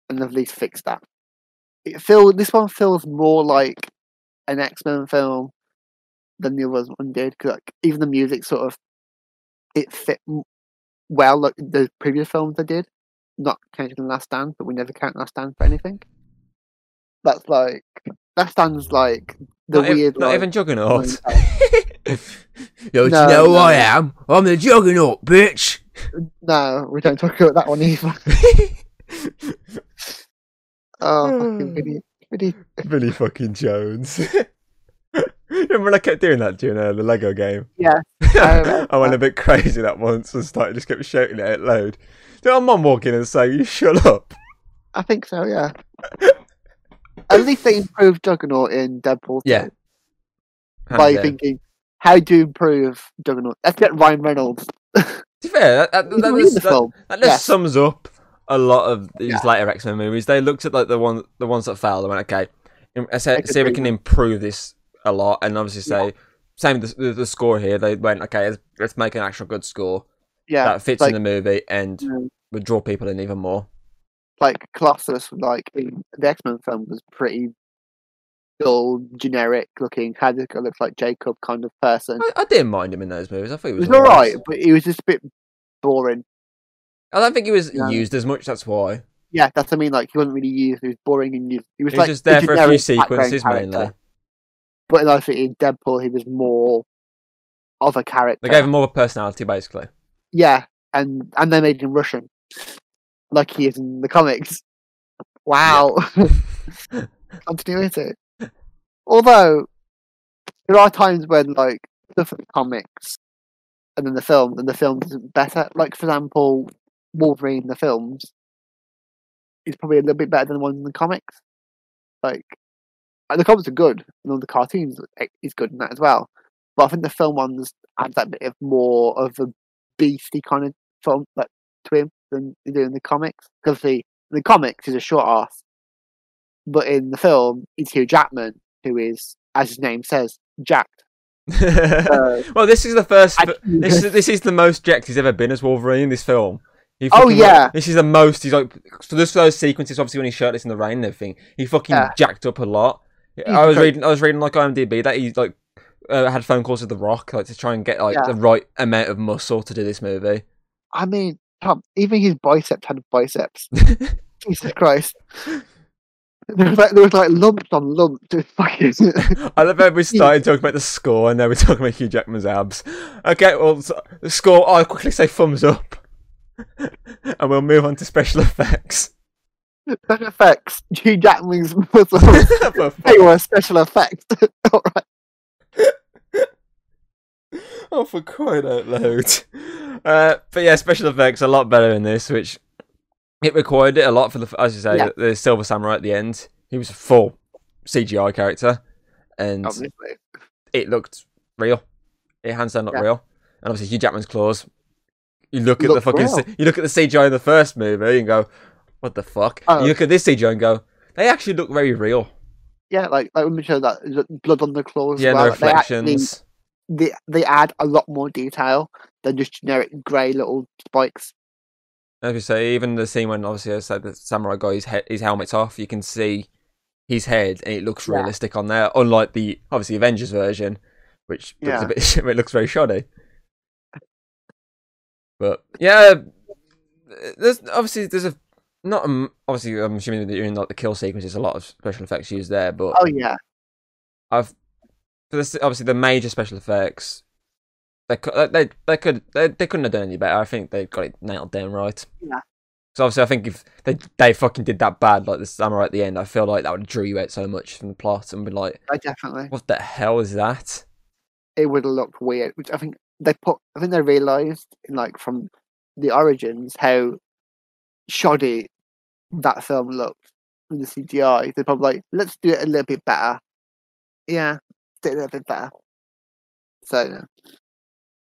[SPEAKER 2] and they've at least fixed that. It feel this one feels more like an X Men film than the other one did. Cause like, even the music sort of it fit well like the previous films they did. Not counting the Last Stand, but we never count Last Stand for anything. That's like Last Stand's like the
[SPEAKER 1] not, ev-
[SPEAKER 2] weird.
[SPEAKER 1] not
[SPEAKER 2] like,
[SPEAKER 1] even Juggernaut. Yo,
[SPEAKER 2] No,
[SPEAKER 1] you know who
[SPEAKER 2] no.
[SPEAKER 1] I am? I'm the Juggernaut, bitch.
[SPEAKER 2] No, we don't talk about that one either. Oh, fucking Vinnie, Vinnie.
[SPEAKER 1] Billy fucking Jones. Remember when I kept doing that during uh, the Lego game?
[SPEAKER 2] Yeah, I
[SPEAKER 1] I went a bit crazy that once and started just kept shouting it out loud. Did my mum walk in and say, "You shut up"?
[SPEAKER 2] I think so. Yeah. At least they improved Juggernaut in Deadpool. 2
[SPEAKER 1] Yeah.
[SPEAKER 2] By thinking, how do you improve Juggernaut? Let's get Ryan Reynolds.
[SPEAKER 1] To be fair, that, that, that, just- that- that just
[SPEAKER 2] Yes.
[SPEAKER 1] sums up a lot of these
[SPEAKER 2] Yeah.
[SPEAKER 1] later X Men movies. They looked at like the one, the ones that failed. They went, okay, im- I said,
[SPEAKER 2] Make
[SPEAKER 1] see if we can improve this a lot, and obviously say
[SPEAKER 2] Yeah.
[SPEAKER 1] same with the, the, score here. They went, okay, let's, let's make an actual good score
[SPEAKER 2] Yeah,
[SPEAKER 1] that fits
[SPEAKER 2] like,
[SPEAKER 1] in the movie and
[SPEAKER 2] mm,
[SPEAKER 1] would draw people in even more.
[SPEAKER 2] Like Colossus, like in the X Men film, was pretty dull, generic looking. Had it looks like Jacob kind of person.
[SPEAKER 1] I, I didn't mind him in those movies. I thought he was,
[SPEAKER 2] was
[SPEAKER 1] alright.
[SPEAKER 2] alright, but he was just a bit boring.
[SPEAKER 1] I don't think he was
[SPEAKER 2] Yeah.
[SPEAKER 1] used as much. That's why.
[SPEAKER 2] Yeah, that's what I mean. Like he wasn't really used. He was boring and used. He was
[SPEAKER 1] He was
[SPEAKER 2] like
[SPEAKER 1] just there
[SPEAKER 2] the
[SPEAKER 1] for a few sequences mainly.
[SPEAKER 2] But in, obviously in Deadpool, he was more of a character.
[SPEAKER 1] They gave him more of a personality, basically.
[SPEAKER 2] Yeah, and and they made him Russian, like he is in the comics. Wow, continuity. Although there are times when like stuff in the comics and then the film, and the film isn't better. Like for example, Wolverine in the films is probably a little bit better than the one in the comics. Like and the comics are good, and all the cartoons eh, is good in that as well. But I think the film ones add that bit of more of a beastie kind of film like to him than they do in the comics. Because the the comics he's a short ass, but in the film it's Hugh Jackman who is, as his name says, jacked. Uh,
[SPEAKER 1] well, this is the first.
[SPEAKER 2] I-
[SPEAKER 1] This is this is the most jacked he's ever been as Wolverine in this film. He
[SPEAKER 2] Oh,
[SPEAKER 1] like-
[SPEAKER 2] yeah.
[SPEAKER 1] this is the most. He's like for this those sequences. Obviously, when he's shirtless in the rain and everything, he fucking
[SPEAKER 2] Yeah.
[SPEAKER 1] jacked up a lot. I was
[SPEAKER 2] great.
[SPEAKER 1] reading. I was reading like IMDb that he like uh, had phone calls with The Rock like to try and get like
[SPEAKER 2] Yeah.
[SPEAKER 1] the right amount of muscle to do this movie.
[SPEAKER 2] I mean, Tom, even his biceps had biceps. Jesus Christ. There was like there was like lumps on lumps. It was fucking
[SPEAKER 1] I love how we started talking about the score and now we're talking about Hugh Jackman's abs. Okay, well, so- the score, I'll quickly say thumbs up. and we'll move on to special effects.
[SPEAKER 2] special effects. Hugh Jackman's muscles. They were special effects. Alright.
[SPEAKER 1] Oh, for crying out loud. Uh, but yeah, special effects a lot better in this, which it required it a lot for the, as you say,
[SPEAKER 2] Yeah.
[SPEAKER 1] the, the Silver Samurai at the end. He was a full CGI character, and
[SPEAKER 2] Obviously.
[SPEAKER 1] it looked real. It hands down looked
[SPEAKER 2] Yeah.
[SPEAKER 1] real, and obviously Hugh Jackman's claws. You look at the fucking,
[SPEAKER 2] real.
[SPEAKER 1] You look at the CGI in the first movie and go, "What the fuck?"
[SPEAKER 2] Oh.
[SPEAKER 1] You look at this CGI and go, "They actually look very real."
[SPEAKER 2] Yeah, like like when we showed that blood on the claws.
[SPEAKER 1] Yeah, and the
[SPEAKER 2] well. like, they they add a lot more detail than just generic grey little spikes.
[SPEAKER 1] As you say, even the scene when obviously I said the samurai guy his, he- his helmet's off, you can see his head and it looks
[SPEAKER 2] Yeah.
[SPEAKER 1] realistic on there. Unlike the obviously Avengers version, which looks
[SPEAKER 2] Yeah.
[SPEAKER 1] a bit it looks very shoddy. But yeah, there's obviously there's a not um, obviously I'm assuming that you're in like the kill sequences, a lot of special effects used there, but
[SPEAKER 2] Oh yeah,
[SPEAKER 1] I've for this obviously the major special effects. They could they they could they, they couldn't have done any better. I think they got it nailed down right.
[SPEAKER 2] Yeah.
[SPEAKER 1] So obviously, I think if they they fucking did that bad, like the samurai at the end, I feel like that would drew you out so much from the plot and be like,
[SPEAKER 2] I definitely.
[SPEAKER 1] what the hell is that?
[SPEAKER 2] It would have looked weird, which I think they put. I think they realised, like from the origins, how shoddy that film looked with the CGI. They're probably like, let's do it a little bit better. Yeah, it a little bit better. So,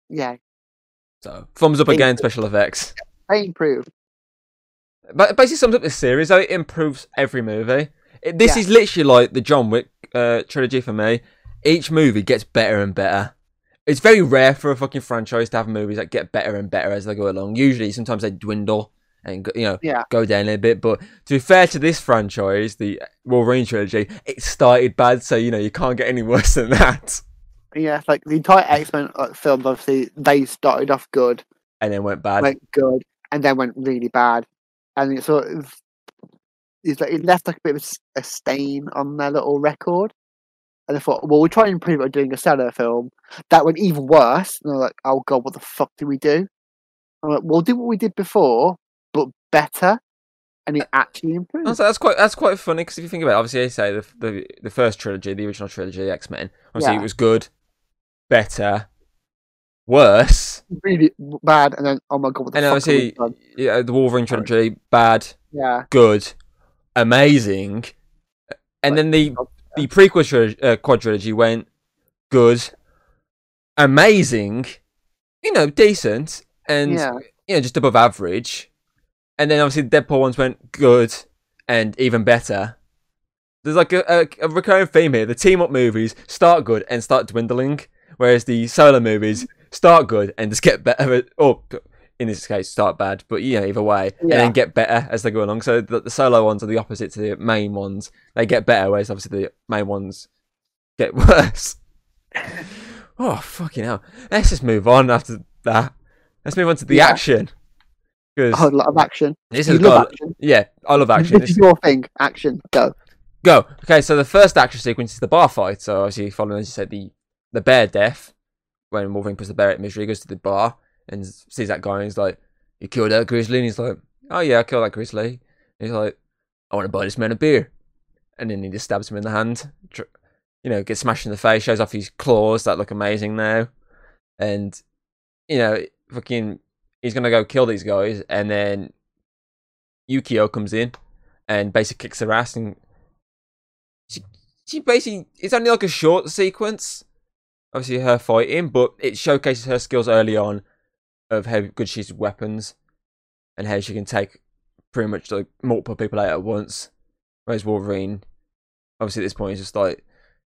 [SPEAKER 2] yeah,
[SPEAKER 1] So thumbs up again, special effects.
[SPEAKER 2] they improved.
[SPEAKER 1] But basically sums up this series. Though it improves every movie. It, this
[SPEAKER 2] Yeah.
[SPEAKER 1] is literally like the John Wick uh, trilogy for me. Each movie gets better and better. It's very rare for a fucking franchise to have movies that get better and better as they go along. Usually, sometimes they dwindle and go- you know
[SPEAKER 2] Yeah.
[SPEAKER 1] go down a bit. But to be fair to this franchise, the Wolverine trilogy, it started bad, so you know you can't get any worse than that.
[SPEAKER 2] Yeah, like the entire X Men like, films, obviously, they started off good,
[SPEAKER 1] And then went bad.
[SPEAKER 2] went good, and then went really bad, and it sort of it's like it left like a bit of a stain on their little record. And I thought, well, we'll try and improve by doing a stellar film. That went even worse. And I'm like, oh god, what the fuck did we do? I'm like, we'll do what we did before, better, and it actually improved.
[SPEAKER 1] Also, that's quite that's quite funny because if you think about it, obviously, I say the, the the first trilogy, the original trilogy, X Men. Obviously,
[SPEAKER 2] Yeah.
[SPEAKER 1] it was good, better, worse,
[SPEAKER 2] really bad, and then oh my god, what the
[SPEAKER 1] and
[SPEAKER 2] fuck have we
[SPEAKER 1] obviously, yeah, the Wolverine trilogy, bad,
[SPEAKER 2] Yeah,
[SPEAKER 1] good, amazing, and then the the prequel trilogy, uh, quadrilogy went good, amazing, you know, decent, and
[SPEAKER 2] yeah,
[SPEAKER 1] you know, just above average. And then obviously the Deadpool ones went good and even better. There's like a, a, a recurring theme here. The team up movies start good and start dwindling, whereas the solo movies start good and just get better. Or in this case, start bad, but you know, either way, and then get better as they go along. So the, the solo ones are the opposite to the main ones. They get better, whereas obviously the main ones get worse. oh fucking hell! Let's just move on after that. Let's move on to the
[SPEAKER 2] Yeah.
[SPEAKER 1] action.
[SPEAKER 2] Oh, a
[SPEAKER 1] because
[SPEAKER 2] lot of action.
[SPEAKER 1] this
[SPEAKER 2] You love
[SPEAKER 1] got
[SPEAKER 2] action.
[SPEAKER 1] yeah, I love action.
[SPEAKER 2] This is your thing. Action. Go.
[SPEAKER 1] Go. Okay, so the first action sequence is the bar fight. So obviously, following as you said, the the bear death when Wolverine puts the bear at misery, goes to the bar and sees that guy and he's like, "You killed that grizzly," and he's like, "Oh yeah, I killed that grizzly." And he's like, "I want to buy this man a beer," and then he just stabs him in the hand. You know, gets smashed in the face, shows off his claws that look amazing now, and you know, fucking, he's gonna go kill these guys, and then Yukio comes in and basically kicks her ass and she, she basically it's only like a short sequence obviously her fighting but it showcases her skills early on of how good she's weapons and how she can take pretty much like multiple people out at once. Whereas wolverine obviously at this point is just like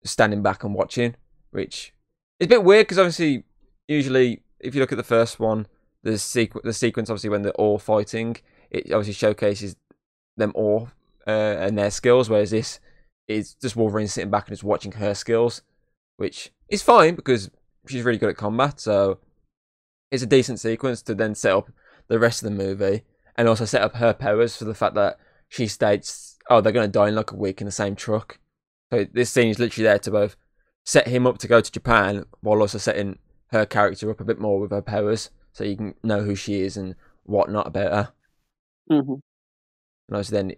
[SPEAKER 1] standing back and watching which is a bit weird because obviously usually if you look at the first one the sequ- the sequence obviously when they're all fighting it obviously showcases them all uh, and their skills, whereas this is just Wolverine sitting back and just watching her skills, which is fine because she's really good at combat. So it's a decent sequence to then set up the rest of the movie and also set up her powers for the fact that she states, "Oh, they're going to die in like a week in the same truck." So this scene is literally there to both set him up to go to Japan while also setting her character up a bit more with her powers, so you can know who she is and whatnot about her.
[SPEAKER 2] hmm
[SPEAKER 1] And obviously, then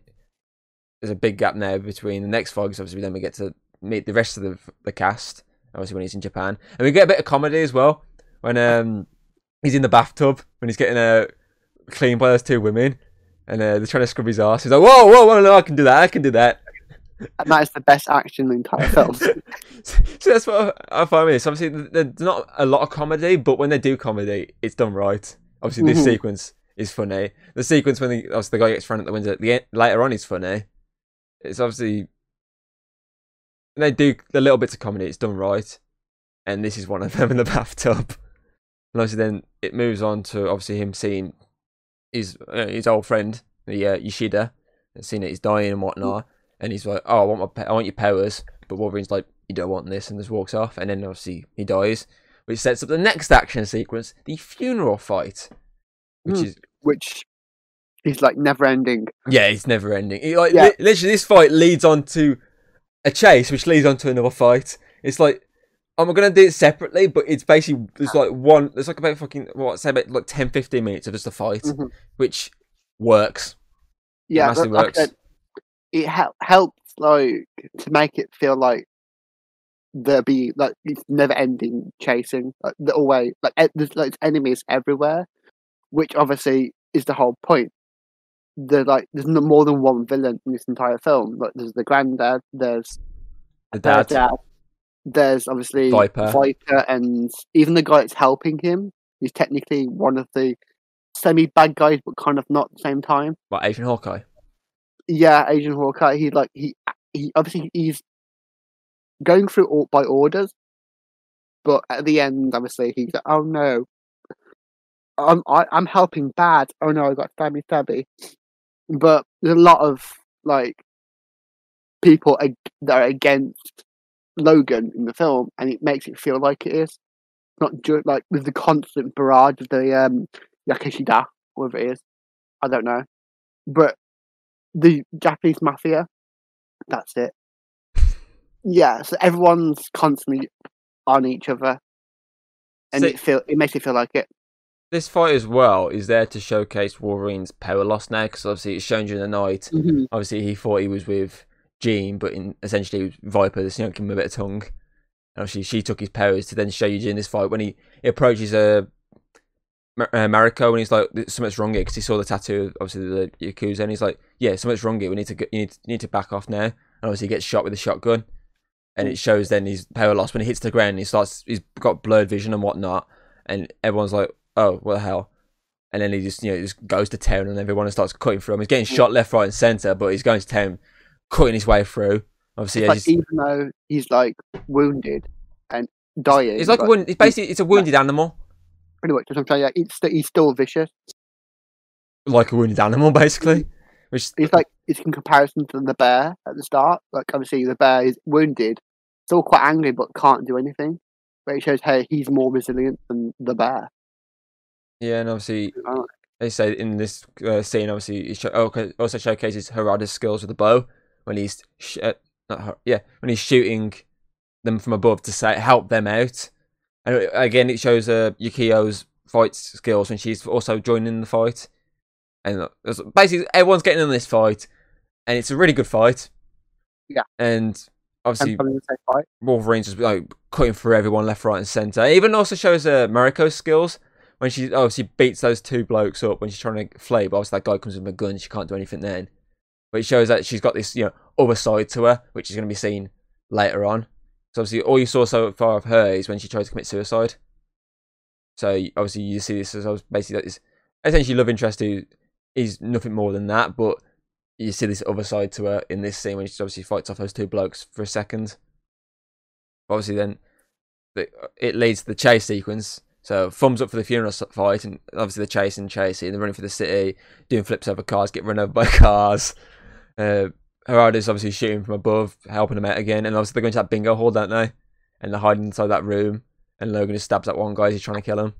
[SPEAKER 1] there's a big gap now between the next. Because obviously, then we get to meet the rest of the the cast. Obviously, when he's in Japan, and we get a bit of comedy as well when um he's in the bathtub when he's getting uh, cleaned by those two women, and uh, they're trying to scrub his ass. He's like, "Whoa, whoa, whoa! No, I can do that. I can do that."
[SPEAKER 2] And that is the best action in the entire film.
[SPEAKER 1] so that's what I I find with this. Obviously, there's not a lot of comedy, but when they do comedy, it's done right. Obviously, this
[SPEAKER 2] Mhm.
[SPEAKER 1] sequence is funny. The sequence when the, obviously the guy gets thrown at the window at the end, later on is funny. It's obviously when they do the little bits of comedy, it's done right, and this is one of them in the bathtub. And obviously, then it moves on to obviously him seeing his uh, his old friend, the uh, Yoshida, and seeing that he's dying and whatnot, and he's like, "Oh, I want my, I want your powers," but Wolverine's like, "You don't want this," and just walks off, and then obviously he dies, which sets up the next action sequence, the funeral fight, which
[SPEAKER 2] Hmm.
[SPEAKER 1] is
[SPEAKER 2] which is like never ending.
[SPEAKER 1] yeah, it's never ending. It, like
[SPEAKER 2] Yeah.
[SPEAKER 1] li- literally, this fight leads on to a chase, which leads on to another fight. It's like I'm gonna do it separately, but it's basically there's like one. There's like about fucking what say about like 10, 15 minutes of just a fight,
[SPEAKER 2] Mhm.
[SPEAKER 1] which works.
[SPEAKER 2] Yeah,
[SPEAKER 1] massive
[SPEAKER 2] but like I
[SPEAKER 1] works.
[SPEAKER 2] said, it hel- helps like to make it feel like there be like it's never ending chasing like the always like there's like enemies everywhere, which obviously is the whole point. The like there's no more than one villain in this entire film. Like there's the granddad, there's
[SPEAKER 1] The dad,
[SPEAKER 2] dad, there's obviously
[SPEAKER 1] Viper.
[SPEAKER 2] Viper, and even the guy that's helping him is technically one of the semi bad guys, but kind of not at the same time.
[SPEAKER 1] what Asian Hawkeye.
[SPEAKER 2] Yeah, Asian Hawkeye. He like he he obviously he's going through all by orders, but at the end, obviously he's like, oh no, I'm I, I'm helping bad. Oh no, I got stabby stabby. But there's a lot of like people ag- that are against Logan in the film, and it makes it feel like it is not just like with the constant barrage of the um Yakishida, whatever it is. I don't know, but the Japanese mafia. That's it. Yeah, so everyone's constantly on each other, and
[SPEAKER 1] See-
[SPEAKER 2] it feel it makes it feel like it.
[SPEAKER 1] This fight as well is there to showcase Wolverine's power loss now, because obviously it's shown during the night. Mm-hmm. Obviously, he thought he was with Jean, but in essentially Viper, the you know, him a bit of tongue. And obviously, she took his powers to then show you during this fight when he, he approaches Mar- uh, Mariko and he's like, "Something's wrong here," because he saw the tattoo, of, obviously the Yakuza, and he's like, "Yeah, something's wrong here. We need to get, you need, you need to back off now." And obviously, he gets shot with a shotgun, and it shows then his power loss when he hits the ground. He starts, he's got blurred vision and whatnot, and everyone's like, "Oh, what the hell?" And then he just, you know, just goes to town, and everyone starts cutting through him. He's getting shot left, right, and center, but he's going to town, cutting his way through. Obviously, yeah,
[SPEAKER 2] like
[SPEAKER 1] he's,
[SPEAKER 2] even though he's like wounded and dying,
[SPEAKER 1] he's like a wound, it's basically it's a wounded animal,
[SPEAKER 2] pretty much. What I'm saying, he's, st- he's still vicious.
[SPEAKER 1] like a wounded animal, basically. Which
[SPEAKER 2] It's like it's in comparison to the bear at the start. Like obviously the bear is wounded, still quite angry, but can't do anything. But it shows how he's more resilient than the bear.
[SPEAKER 1] yeah, and obviously
[SPEAKER 2] Oh.
[SPEAKER 1] they say in this uh, scene, obviously, it oh, also showcases Harada's skills with the bow when he's sh- uh, not Har- yeah when he's shooting them from above to say help them out. And again, it shows uh, Yukio's fight skills when she's also joining the fight. And uh, basically, everyone's getting in this fight, and it's a really good fight.
[SPEAKER 2] Yeah.
[SPEAKER 1] And obviously,
[SPEAKER 2] And the same fight.
[SPEAKER 1] Wolverine's just like cutting through everyone left, right, and centre. It even also shows uh, Mariko's skills when she obviously beats those two blokes up when she's trying to flay. But obviously, that guy comes with a gun. She can't do anything then. But it shows that she's got this, you know, other side to her, which is going to be seen later on. So obviously, all you saw so far of her is when she tried to commit suicide. So obviously, you see this as basically this essentially love interest who is nothing more than that, but you see this other side to her in this scene when she obviously fights off those two blokes for a second. Obviously, then it leads to the chase sequence. So thumbs up for the funeral fight, and obviously the chase and chasing, they're running for the city, doing flips over cars, get run over by cars. Uh, Harada's obviously shooting from above, helping him out again, and obviously they're going to that bingo hall, don't they? And they're hiding inside that room, and Logan just stabs that one guy as he's trying to kill him.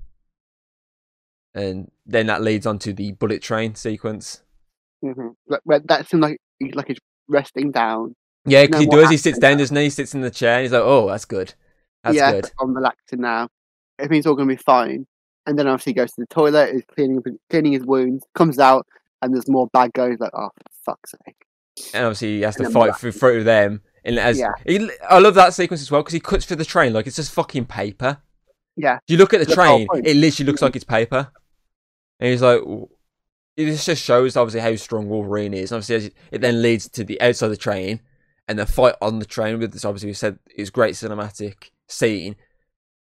[SPEAKER 1] And then that leads on to the bullet train sequence.
[SPEAKER 2] Mm-hmm. But that seemed like he's like he's resting down.
[SPEAKER 1] Yeah, 'cause
[SPEAKER 2] No,
[SPEAKER 1] he does. He sits down, doesn't he? He sits in the chair, and he's like, "Oh, that's good. That's
[SPEAKER 2] yeah,
[SPEAKER 1] good."
[SPEAKER 2] I'm relaxing now. Everything's all gonna be fine. And then obviously he goes to the toilet, is cleaning cleaning his wounds, comes out, and there's more bad guys. Like, oh, for fuck's sake!
[SPEAKER 1] And obviously he has to fight through, through them. And as
[SPEAKER 2] Yeah.
[SPEAKER 1] he, I love that sequence as well because he cuts through the train like it's just fucking paper.
[SPEAKER 2] Yeah,
[SPEAKER 1] You look at the
[SPEAKER 2] the
[SPEAKER 1] train, it literally looks like it's paper. And he's like, it just shows obviously how strong Wolverine is. And obviously, it, it then leads to the outside of the train and the fight on the train with this. Obviously, we said is great cinematic scene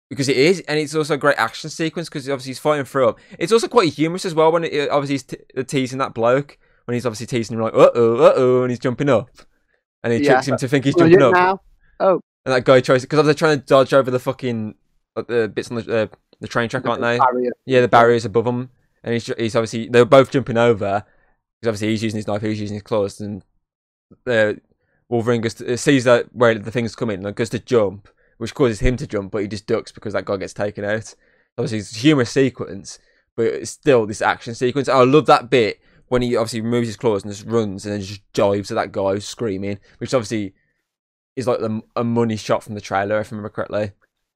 [SPEAKER 1] because it is, and it's also a great action sequence because obviously he's fighting through. It's also quite humorous as well when it, obviously he's t- teasing that bloke when he's obviously teasing him like uh oh uh oh and he's jumping up and he
[SPEAKER 2] Yeah.
[SPEAKER 1] tricks him to think he's
[SPEAKER 2] Wanna
[SPEAKER 1] jumping up.
[SPEAKER 2] now. Oh,
[SPEAKER 1] And that guy tries because they're trying to dodge over the fucking uh, the bits on the uh, the train track, aren't they?
[SPEAKER 2] Barrier.
[SPEAKER 1] Yeah, the barriers above them, and he's he's obviously they're both jumping over because obviously he's using his knife, he's using his claws, and uh, Wolverine goes to, uh, sees that where the thing's coming and goes to jump, which causes him to jump, but he just ducks because that guy gets taken out. Obviously, it's a humorous sequence, but it's still this action sequence. I love that bit when he obviously removes his claws and just runs and then just dives at that guy who's screaming, which obviously is like the, a money shot from the trailer, if I remember correctly.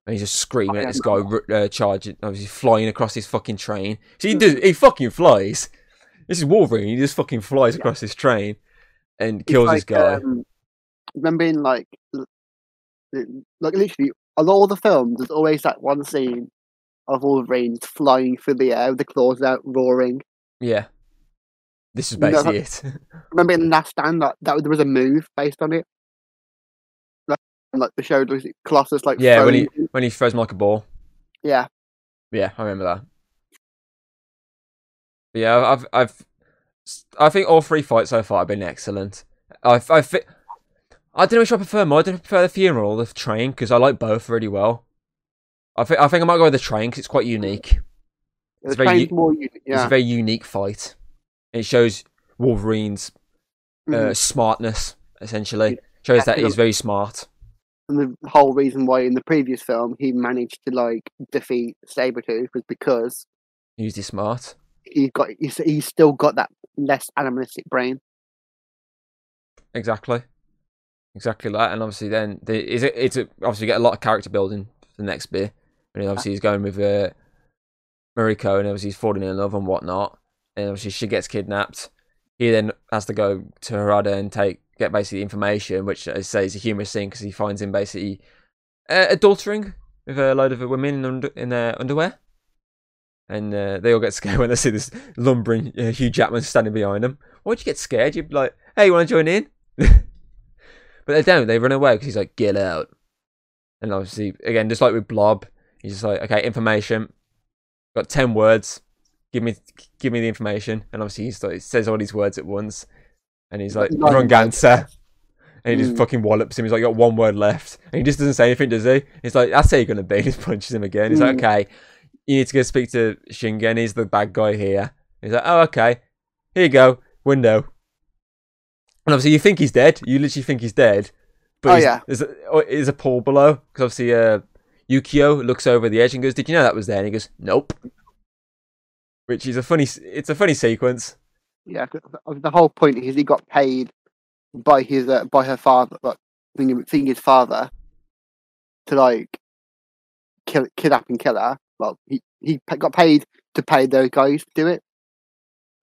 [SPEAKER 1] And he's just screaming at this guy, uh, charging, obviously flying across his fucking train. So he does, he fucking flies. This is Wolverine. He just fucking flies across this train and kills this guy.
[SPEAKER 2] Um, remember in like, like literally, on all the films, there's always that one scene of Wolverine flying through the air with the claws out, roaring.
[SPEAKER 1] yeah, this is
[SPEAKER 2] No,
[SPEAKER 1] basically it.
[SPEAKER 2] Remember in Last Stand that, that there was a move based on it. Like, like the show, was Colossus like
[SPEAKER 1] yeah, when he when he throws him like a ball.
[SPEAKER 2] yeah,
[SPEAKER 1] Yeah, I remember that. But yeah, I've I've I think all three fights so far have been excellent. I I fi- I don't know which I prefer more. I don't prefer the funeral or the train because I like both really well. I think I think I might go with the train because it's quite unique.
[SPEAKER 2] the
[SPEAKER 1] very
[SPEAKER 2] train's
[SPEAKER 1] u-
[SPEAKER 2] more unique.
[SPEAKER 1] It's a very unique fight. It shows Wolverine's uh,
[SPEAKER 2] Mhm.
[SPEAKER 1] smartness essentially. Shows
[SPEAKER 2] Yeah,
[SPEAKER 1] that he's very smart.
[SPEAKER 2] and the whole reason why in the previous film he managed to like defeat Sabretooth was because
[SPEAKER 1] He's just smart.
[SPEAKER 2] he's got he's, he's still got that less animalistic brain.
[SPEAKER 1] Exactly. Exactly that, and obviously then the, is it it's a, obviously get a lot of character building for the next bit. And obviously he's going with uh, Mariko, and obviously he's falling in love and whatnot. And obviously she gets kidnapped. He then has to go to Harada and take get basically information, which I say is a humorous scene because he finds him basically uh, adultering with a load of women in, under, in their underwear. And uh, they all get scared when they see this lumbering uh, Hugh Jackman standing behind them. Why'd you get scared? You'd be like, hey, you want to join in? but they don't. They run away because he's like, get out. And obviously, again, just like with Blob, he's just like, okay, information. Got ten words. Give me, give me the information. And obviously, he like, says all these words at once, and he's like,
[SPEAKER 2] Nine
[SPEAKER 1] wrong answer. And he just
[SPEAKER 2] Mm.
[SPEAKER 1] fucking wallops him. He's like, got one word left, and he just doesn't say anything, does he? He's like, that's how you're gonna be. And he punches him again. He's like,
[SPEAKER 2] Mm.
[SPEAKER 1] okay, you need to go speak to Shingen. He's the bad guy here. He's like, oh, okay. Here you go, window. And obviously, you think he's dead. You literally think he's dead. But
[SPEAKER 2] Oh, yeah.
[SPEAKER 1] there's a, oh, there's a pool below because obviously uh, Yukio looks over the edge and goes, "Did you know that was there?" And he goes, "Nope." Which is a funny. It's a funny sequence.
[SPEAKER 2] Yeah, the- whole point is he got paid by his uh, by her father, like thinking his father, to like kill kidnap and kill her. Well, he he got paid to pay those guys to do it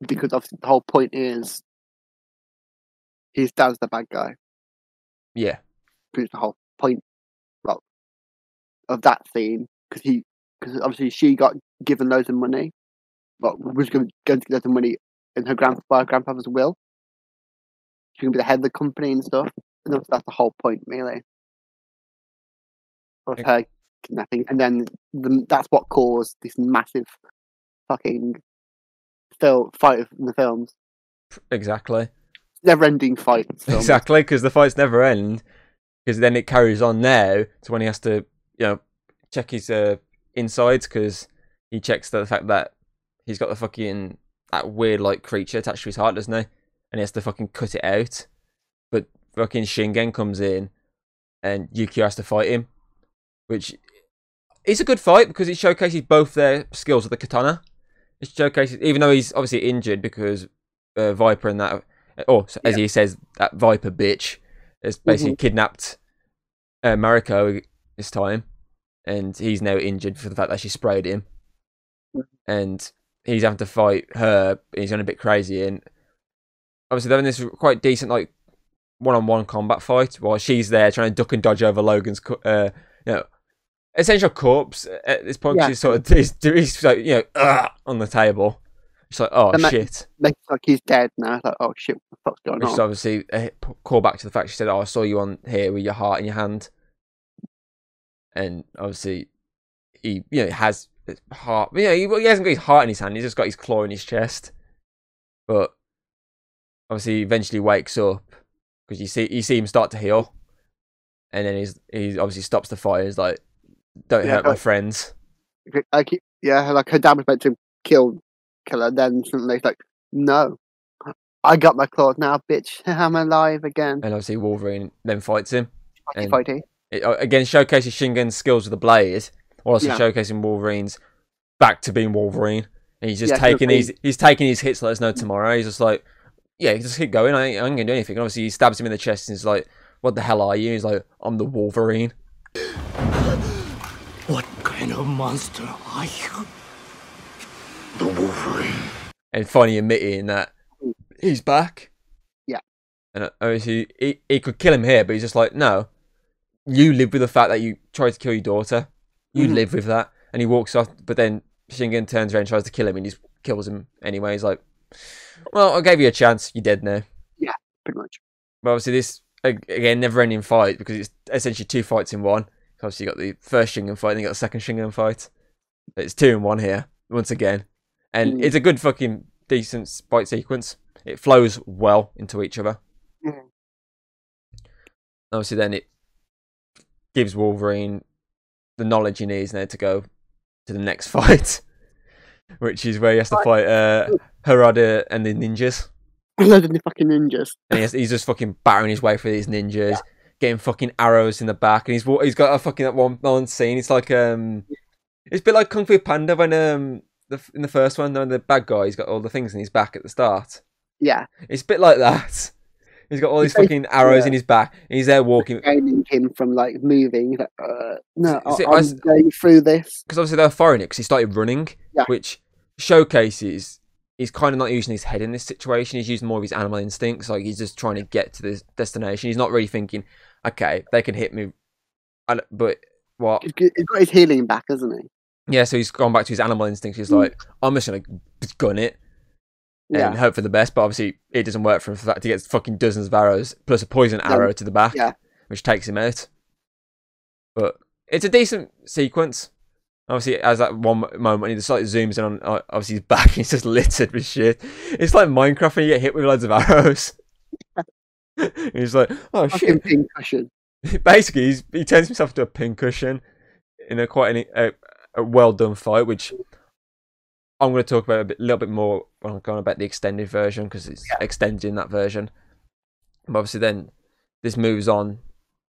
[SPEAKER 2] because obviously the whole point is his dad's the bad guy.
[SPEAKER 1] Yeah,
[SPEAKER 2] Because the whole point, well, of that scene because he because obviously she got given loads of money, well, was going, going to get of money in her grand by her grandfather's will. She's gonna be the head of the company and stuff, and that's, that's the whole point, really, of her kidnapping. And then the, that's what caused this massive fucking fight in the films,
[SPEAKER 1] exactly.
[SPEAKER 2] never-ending fight. in.
[SPEAKER 1] Exactly, because the fights never end. Because then it carries on now to when he has to, you know, check his uh, insides because he checks the fact that he's got the fucking that weird like creature attached to his heart, doesn't he? And he has to fucking cut it out. But fucking Shingen comes in, and Yukio has to fight him, which is a good fight because it showcases both their skills with the katana. It showcases, even though he's obviously injured because uh, Viper and that or s- as he says, that Viper bitch has basically kidnapped uh, Mariko this time, and he's now injured for the fact that she sprayed him,
[SPEAKER 2] Mhm.
[SPEAKER 1] and he's having to fight her. He's going a bit crazy, and obviously they're in this quite decent like one-on-one combat fight while she's there trying to duck and dodge over Logan's, uh, you know. Essential corpse at this point,
[SPEAKER 2] Yeah.
[SPEAKER 1] He's sort of he's, he's like you know on the table. She's like, oh
[SPEAKER 2] And that-
[SPEAKER 1] shit.
[SPEAKER 2] It like he's dead now. It's like, oh shit, what the fuck's going
[SPEAKER 1] Which is
[SPEAKER 2] on?
[SPEAKER 1] obviously a p- call back to the fact she said, "Oh, I saw you on here with your heart in your hand," and obviously he, you know, has heart. You know, he, he hasn't got his heart in his hand. He's just got his claw in his chest. But obviously, he eventually wakes up because you see you see him start to heal, and then he's he obviously stops the fire. He's like, "Don't
[SPEAKER 2] Yeah,
[SPEAKER 1] hurt my friends."
[SPEAKER 2] yeah, like her dad was meant to kill kill her. Then suddenly it's like, no, I got my claws now, bitch. I'm alive again.
[SPEAKER 1] And obviously, Wolverine then fights him.
[SPEAKER 2] Fighty, fighty.
[SPEAKER 1] it, uh, again showcases Shingen's skills with the blade, also
[SPEAKER 2] Yeah.
[SPEAKER 1] showcasing Wolverine's back to being Wolverine. And he's just
[SPEAKER 2] Yeah,
[SPEAKER 1] taking
[SPEAKER 2] so
[SPEAKER 1] these, he's taking his hits. Let us know tomorrow. He's just like, yeah, just keep going. I ain't, I ain't gonna do anything. And obviously, he stabs him in the chest and he's like, "What the hell are you?" He's like, "I'm the Wolverine."
[SPEAKER 3] What kind of monster are you? The Wolverine.
[SPEAKER 1] And finally admitting that he's back.
[SPEAKER 2] Yeah.
[SPEAKER 1] And uh, obviously, he, he could kill him here, but he's just like, no. You live with the fact that you tried to kill your daughter. You
[SPEAKER 2] Mhm.
[SPEAKER 1] live with that. And he walks off, but then Shingen turns around and tries to kill him, and he kills him anyway. He's like, well, I gave you a chance. You're dead now.
[SPEAKER 2] Yeah, pretty much.
[SPEAKER 1] But obviously, this, again, never ending fight because it's essentially two fights in one. Obviously, you got the first Shingen fight, and you got the second Shingen fight. But it's two in one here, once again. And
[SPEAKER 2] Mm.
[SPEAKER 1] it's a good fucking decent fight sequence. It flows well into each other.
[SPEAKER 2] Mhm.
[SPEAKER 1] Obviously, then it gives Wolverine the knowledge he needs now to go to the next fight, which is where he has to fight uh, Harada and the ninjas.
[SPEAKER 2] Loads of the fucking ninjas.
[SPEAKER 1] And he has, he's just fucking battering his way through these ninjas, getting fucking arrows in the back, and he's he's got a fucking that one one scene. It's like um, it's a bit like Kung Fu Panda when um the in the first one when the bad guy he's got all the things in his back at the start.
[SPEAKER 2] Yeah,
[SPEAKER 1] It's a bit like that. He's got all these fucking arrows
[SPEAKER 2] yeah.
[SPEAKER 1] in his back, and he's there walking.
[SPEAKER 2] gaining him from like moving. Like, uh, no, I,
[SPEAKER 1] I
[SPEAKER 2] I'm
[SPEAKER 1] s-
[SPEAKER 2] going through this.
[SPEAKER 1] because obviously they're foreign because he started running,
[SPEAKER 2] Yeah.
[SPEAKER 1] which showcases he's kind of not using his head in this situation. He's using more of his animal instincts. Like he's just trying to get to this destination. He's not really thinking, okay, they can hit me, I but what?
[SPEAKER 2] He's got his healing back, hasn't he?
[SPEAKER 1] Yeah, so he's gone back to his animal instincts. He's
[SPEAKER 2] Mm.
[SPEAKER 1] like, I'm just gonna gun it and hope for the best. But obviously, it doesn't work for him. For that, he gets fucking dozens of arrows plus a poison
[SPEAKER 2] No.
[SPEAKER 1] arrow to the back,
[SPEAKER 2] Yeah.
[SPEAKER 1] which takes him out. But it's a decent sequence. Obviously, as that one mo- moment, he just like zooms in on uh, obviously his back. He's just littered with shit. It's like Minecraft when you get hit with loads of arrows. he's like, oh
[SPEAKER 2] fucking
[SPEAKER 1] shit.
[SPEAKER 2] pincushion.
[SPEAKER 1] Basically, he's, he turns himself into a pincushion in a quite an, a, a well done fight, which I'm going to talk about a bit, little bit more when I'm going about the extended version because it's extended in that version. But obviously, then this moves on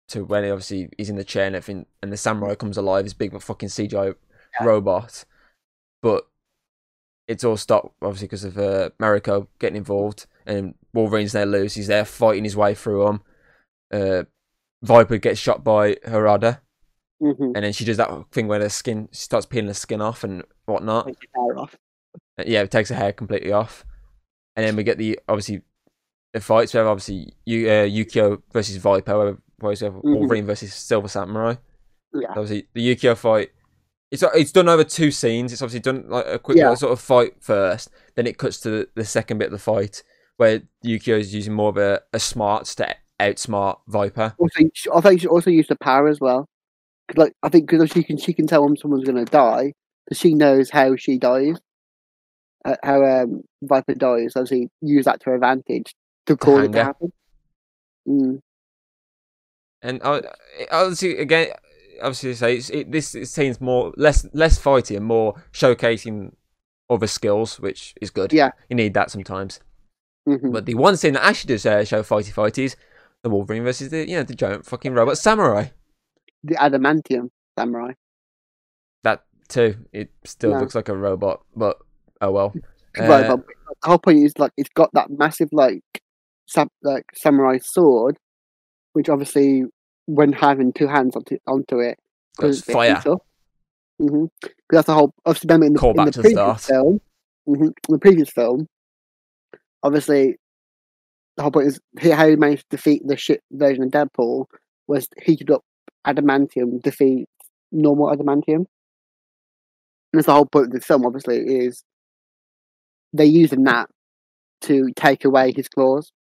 [SPEAKER 1] to when he obviously he's in the chair and everything, and the samurai comes alive, this big fucking CGI
[SPEAKER 2] Yeah.
[SPEAKER 1] robot. But it's all stopped obviously because of uh, Mariko getting involved, and Wolverine's there loose. He's there fighting his way through them. Uh, Viper gets shot by Harada,
[SPEAKER 2] Mm-hmm.
[SPEAKER 1] and then she does that thing where the skin she starts peeling the skin off and whatnot.
[SPEAKER 2] Take your hair off.
[SPEAKER 1] Uh, Yeah, it takes her hair completely off, and then we get the obviously the fights. We have obviously uh, Yukio versus Viper, where we have
[SPEAKER 2] Mhm.
[SPEAKER 1] Wolverine versus Silver Samurai.
[SPEAKER 2] Yeah.
[SPEAKER 1] Obviously, the Yukio fight. It's it's done over two scenes. It's obviously done like a quick
[SPEAKER 2] Yeah.
[SPEAKER 1] sort of fight first, then it cuts to the, the second bit of the fight where Yukio is using more of a, a smarts to outsmart Viper.
[SPEAKER 2] Also, I think she also used the power as well. 'Cause, like I think because she can she can tell when someone's gonna die, she knows how she dies, uh, how um Viper dies. Obviously, use that to her advantage to cause it to happen. Mm,
[SPEAKER 1] And uh, obviously, again, obviously, say it's, it, this it seems more less less fighty and more showcasing other skills, which is good.
[SPEAKER 2] Yeah.
[SPEAKER 1] you need that sometimes.
[SPEAKER 2] mhm.
[SPEAKER 1] But the one thing that actually does uh, show fighty fighty is the Wolverine versus the you know the giant fucking robot samurai.
[SPEAKER 2] The adamantium samurai.
[SPEAKER 1] That too, it still
[SPEAKER 2] Yeah.
[SPEAKER 1] looks like a robot, but oh well.
[SPEAKER 2] right,
[SPEAKER 1] Uh,
[SPEAKER 2] the whole point is like it's got that massive like sam- like samurai sword, which obviously when having two hands onto onto it, it
[SPEAKER 1] fire.
[SPEAKER 2] up. Mm-hmm. that's the whole. Obviously, remember in the,
[SPEAKER 1] Call
[SPEAKER 2] in the previous
[SPEAKER 1] start.
[SPEAKER 2] film, hmm the previous film, obviously, the whole point is how he managed to defeat the shit version of Deadpool was heated up adamantium defeat normal adamantium. That's the whole point of the film. Obviously, is they're using that to take away his claws.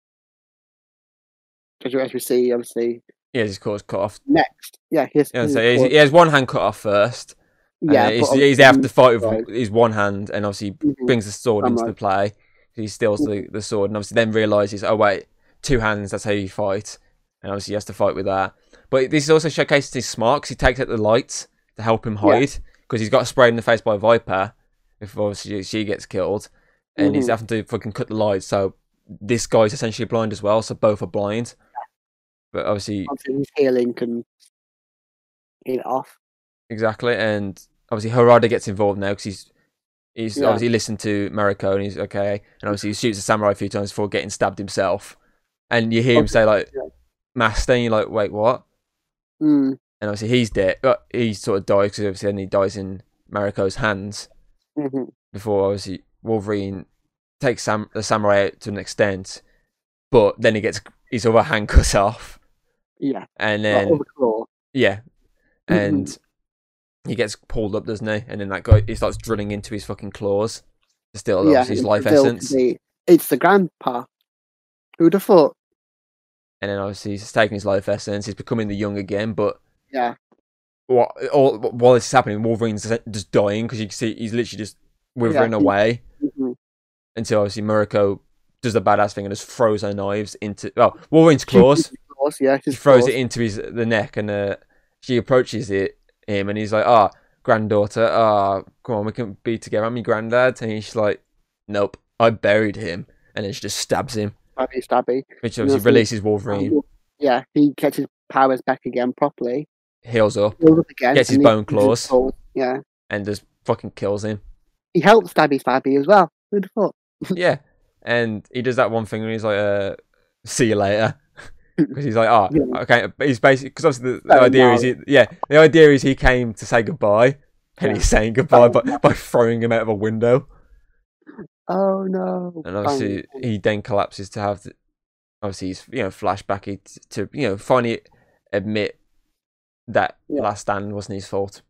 [SPEAKER 2] As we, as we see, obviously,
[SPEAKER 1] yeah, his claws cut off.
[SPEAKER 2] next, yeah, his,
[SPEAKER 1] Yeah, so he's, he has one hand cut off first.
[SPEAKER 2] yeah,
[SPEAKER 1] he's, he's there to fight with his one hand, and obviously
[SPEAKER 2] Mhm.
[SPEAKER 1] brings the sword into the play. He steals the, the sword, and obviously then realizes, oh wait, two hands. That's how you fight, and obviously he has to fight with that. But this also showcases his smart 'cause he takes out the lights to help him
[SPEAKER 2] Yeah.
[SPEAKER 1] Because he's got sprayed in the face by Viper. If obviously she gets killed, and he's
[SPEAKER 2] Mhm.
[SPEAKER 1] having to fucking cut the lights. So this guy's essentially blind as well. So both are blind. But obviously,
[SPEAKER 2] obviously his healing can heal it off.
[SPEAKER 1] Exactly, and obviously Harada gets involved now because he's he's
[SPEAKER 2] Yeah.
[SPEAKER 1] obviously listened to Mariko and he's okay, and obviously he shoots a samurai a few times before getting stabbed himself, and you hear him say like. "Master," and you're like, "Wait, what?"
[SPEAKER 2] Mm,
[SPEAKER 1] And obviously he's dead. Uh, he sort of dies because obviously then he dies in Mariko's hands
[SPEAKER 2] hmm
[SPEAKER 1] before obviously Wolverine takes Sam- the samurai out to an extent, but then he gets his other hand cut off,
[SPEAKER 2] Yeah,
[SPEAKER 1] and then
[SPEAKER 2] the.
[SPEAKER 1] Yeah,
[SPEAKER 2] Mhm.
[SPEAKER 1] and he gets pulled up, doesn't he? And then that guy he starts drilling into his fucking claws to steal
[SPEAKER 2] yeah,
[SPEAKER 1] his life essence.
[SPEAKER 2] be- it's the grandpa. Who'd have thought?
[SPEAKER 1] And then obviously he's taking his life essence. He's becoming the young again. But
[SPEAKER 2] Yeah,
[SPEAKER 1] what all while this is happening, Wolverine's just dying because you can see he's literally just withering
[SPEAKER 2] he-
[SPEAKER 1] away
[SPEAKER 2] mhm,
[SPEAKER 1] until obviously Mariko does the badass thing and just throws her knives into well Wolverine's claws.
[SPEAKER 2] claws. Yeah,
[SPEAKER 1] he
[SPEAKER 2] his
[SPEAKER 1] throws
[SPEAKER 2] claws.
[SPEAKER 1] it into his the neck and uh, she approaches it him and he's like ah granddaughter ah come on we can be together i'm your granddad and he's like nope i buried him and then she just stabs him
[SPEAKER 2] Stabby, stabby.
[SPEAKER 1] which
[SPEAKER 2] Yeah,
[SPEAKER 1] obviously releases wolverine
[SPEAKER 2] Yeah, he gets his powers back again properly.
[SPEAKER 1] Heals up
[SPEAKER 2] Heals up again.
[SPEAKER 1] Gets his bone claws.
[SPEAKER 2] claws. Yeah,
[SPEAKER 1] and just fucking kills him
[SPEAKER 2] he helps Stabby Stabby as well. Who'd have thought?
[SPEAKER 1] yeah and he does that one thing and he's like uh see you later because he's like oh
[SPEAKER 2] Yeah.
[SPEAKER 1] okay but he's basically because obviously the, the idea is he, yeah the idea is he came to say goodbye and
[SPEAKER 2] Yeah.
[SPEAKER 1] he's saying goodbye by, by throwing him out of a window
[SPEAKER 2] Oh no!
[SPEAKER 1] and obviously he then collapses to have the, obviously he's you know flashbacky t- to you know finally admit that
[SPEAKER 2] Yeah.
[SPEAKER 1] last stand wasn't his fault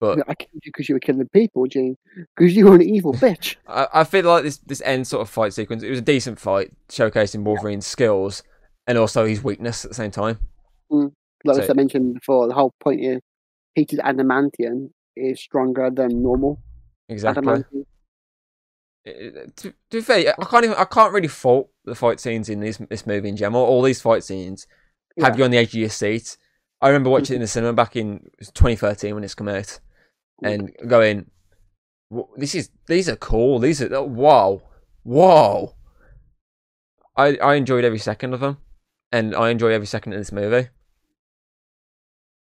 [SPEAKER 1] but
[SPEAKER 2] I killed you because you were killing people, Jean. Because you were an evil bitch.
[SPEAKER 1] I, I feel like this this end sort of fight sequence it was a decent fight showcasing Wolverine's skills and also his weakness at the same time mm.
[SPEAKER 2] Like
[SPEAKER 1] So-
[SPEAKER 2] I mentioned before, the whole point is heated adamantium is stronger than normal
[SPEAKER 1] exactly. It- to, to be fair, I can't even I can't really fault the fight scenes in this this movie in general. All these fight scenes have
[SPEAKER 2] Yeah.
[SPEAKER 1] you on the edge of your seat. I remember watching it in the cinema back in 2013 when it's come out, and going, "This is these are cool. These are oh, wow, wow." I I enjoyed every second of them, and I enjoy every second of this movie.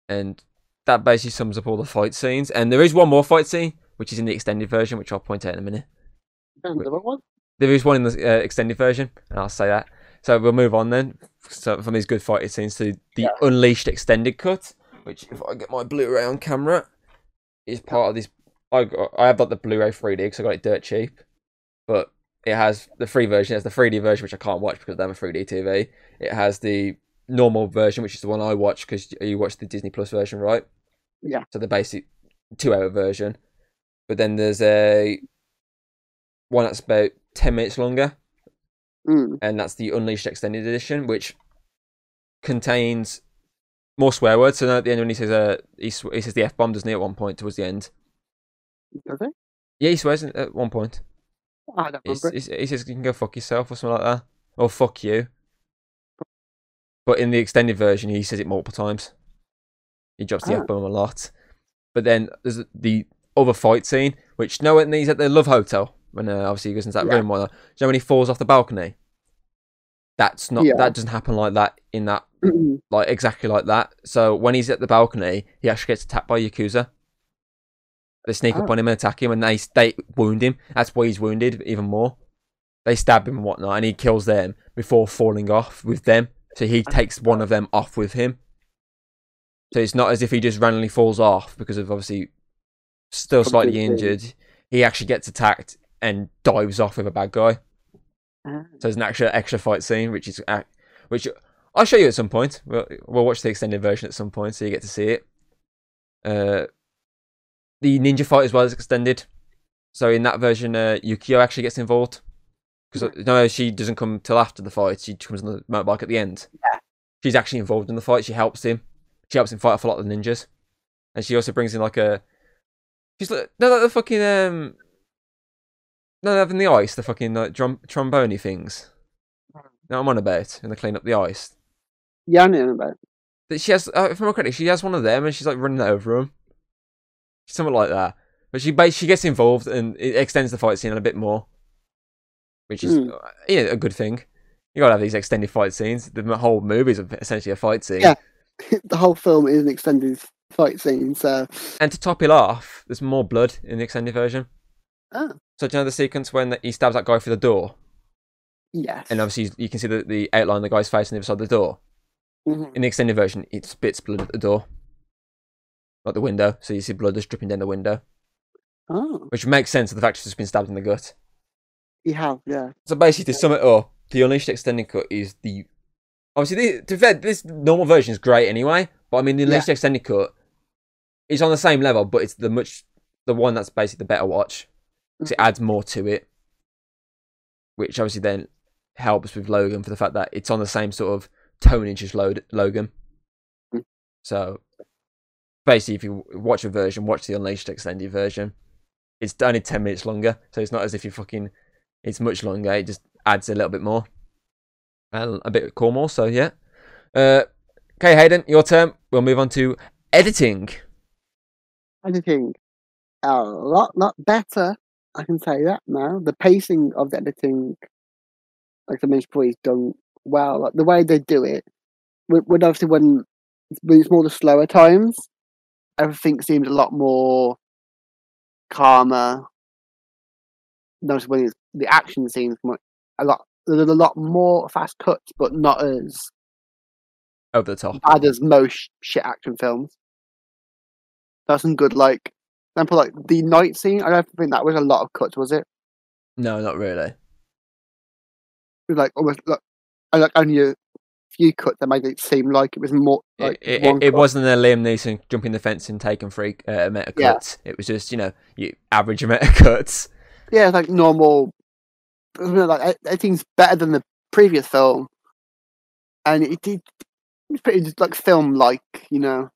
[SPEAKER 1] And that basically sums up all the fight scenes. And there is one more fight scene, which is in the extended version, which I'll point out in a minute.
[SPEAKER 2] One.
[SPEAKER 1] There is one in the uh, extended version, and I'll say that. So we'll move on then. So from these good fighting scenes to the
[SPEAKER 2] Yeah.
[SPEAKER 1] Unleashed extended cut, which if I get my Blu-ray on camera, is part of this. I got, I have got the Blu-ray 3D because I got it dirt cheap, but it has the free version. It has the 3D version which I can't watch because I don't have a 3D TV. It has the normal version, which is the one I watch because you watch the Disney Plus version, right?
[SPEAKER 2] Yeah.
[SPEAKER 1] So the basic two-hour version, but then there's a one that's about ten minutes longer
[SPEAKER 2] Mm.
[SPEAKER 1] and that's the Unleashed Extended Edition, which contains more swear words. So now at the end, when he says uh, he, sw- he says the f bomb, doesn't he? At one point towards the end,
[SPEAKER 2] Does it?
[SPEAKER 1] yeah, he swears at one point.
[SPEAKER 2] I don't
[SPEAKER 1] He's,
[SPEAKER 2] remember.
[SPEAKER 1] he's- he says you can go fuck yourself or something like that, or fuck you. But in the extended version, he says it multiple times. He drops the
[SPEAKER 2] Ah.
[SPEAKER 1] f bomb a lot. But then there's the other fight scene, which no one he's at the Love Hotel when uh, obviously he goes into that
[SPEAKER 2] Yeah.
[SPEAKER 1] room. While, you know when he falls off the balcony. That's not
[SPEAKER 2] Yeah.
[SPEAKER 1] that doesn't happen like that in that like exactly like that. So when he's at the balcony, he actually gets attacked by Yakuza. They sneak up
[SPEAKER 2] Oh.
[SPEAKER 1] on him and attack him, and they they wound him. That's why he's wounded even more. They stab him and whatnot, and he kills them before falling off with them. So he takes one of them off with him. So it's not as if he just randomly falls off because of obviously still slightly injured. He actually gets attacked and dives off with a bad guy.
[SPEAKER 2] Ah.
[SPEAKER 1] So there's an extra extra fight scene, which is ac- which I'll show you at some point. We'll, we'll watch the extended version at some point, so you get to see it. Uh, the ninja fight as well is extended. So in that version, uh, Yukio actually gets involved because no, she doesn't come till after the fight. She comes on the motorbike at the end.
[SPEAKER 2] Yeah.
[SPEAKER 1] She's actually involved in the fight. She helps him. She helps him fight off a lot of the ninjas, and she also brings in like a. She's like no, like the fucking um. No, having the ice, the fucking like drum trombone things. No, I'm on about, and they clean up the ice.
[SPEAKER 2] Yeah, I know about.
[SPEAKER 1] That she has, uh, if I'm correct, she has one of them, and she's like running over him, something like that. But she she gets involved, and it extends the fight scene a bit more, which is uh, yeah a good thing. You gotta have these extended fight scenes. The whole movie is essentially a fight scene.
[SPEAKER 2] Yeah. the whole film is an extended fight scene, so
[SPEAKER 1] And to top it off, there's more blood in the extended version.
[SPEAKER 2] Oh.
[SPEAKER 1] So do you know the sequence when he stabs that guy through the door,
[SPEAKER 2] yes.
[SPEAKER 1] and obviously you can see the, the outline of the guy's face on the other side of the door.
[SPEAKER 2] Mhm.
[SPEAKER 1] In the extended version, it spits blood at the door, like the window. So you see blood just dripping down the window,
[SPEAKER 2] Oh,
[SPEAKER 1] which makes sense of the fact she's just been stabbed in the gut.
[SPEAKER 2] you have, yeah.
[SPEAKER 1] So basically, to sum it up, the Unleashed extended cut is the obviously the, to be fair, this normal version is great anyway. But I mean, the
[SPEAKER 2] Yeah.
[SPEAKER 1] Unleashed extended cut is on the same level, but it's the much the one that's basically the better watch because it adds more to it, which obviously then helps with Logan for the fact that it's on the same sort of tonage as Lo- Logan.
[SPEAKER 2] Mm.
[SPEAKER 1] So basically, if you watch a version, watch the Unleashed extended version. It's only ten minutes longer, so it's not as if you fucking. It's much longer. It just adds a little bit more, and a bit cool more. So yeah. Uh, okay, Hayden, your turn. We'll move on to editing.
[SPEAKER 2] Editing a lot, lot better. I can say that now. The pacing of the editing, like I mentioned before, is done well. Like the way they do it, when, when obviously when when it's more the slower times, everything seems a lot more calmer. Notice when it's the action scenes, much a lot. There's a lot more fast cuts, but not as
[SPEAKER 1] Over the top.
[SPEAKER 2] bad as most shit action films. That's some good, like, example, like the night scene. I don't think that was a lot of cuts, was it?
[SPEAKER 1] No, not really.
[SPEAKER 2] It was like almost like, I like only a few cuts that made it seem like it was more like
[SPEAKER 1] it, it, it wasn't a Liam Neeson jumping the fence and taking three uh, meta
[SPEAKER 2] Yeah.
[SPEAKER 1] cuts. It was just you know you average meta cuts.
[SPEAKER 2] Yeah, like normal. Don't know, Like I, I think it's better than the previous film, and it did. It's pretty just like film like, you know.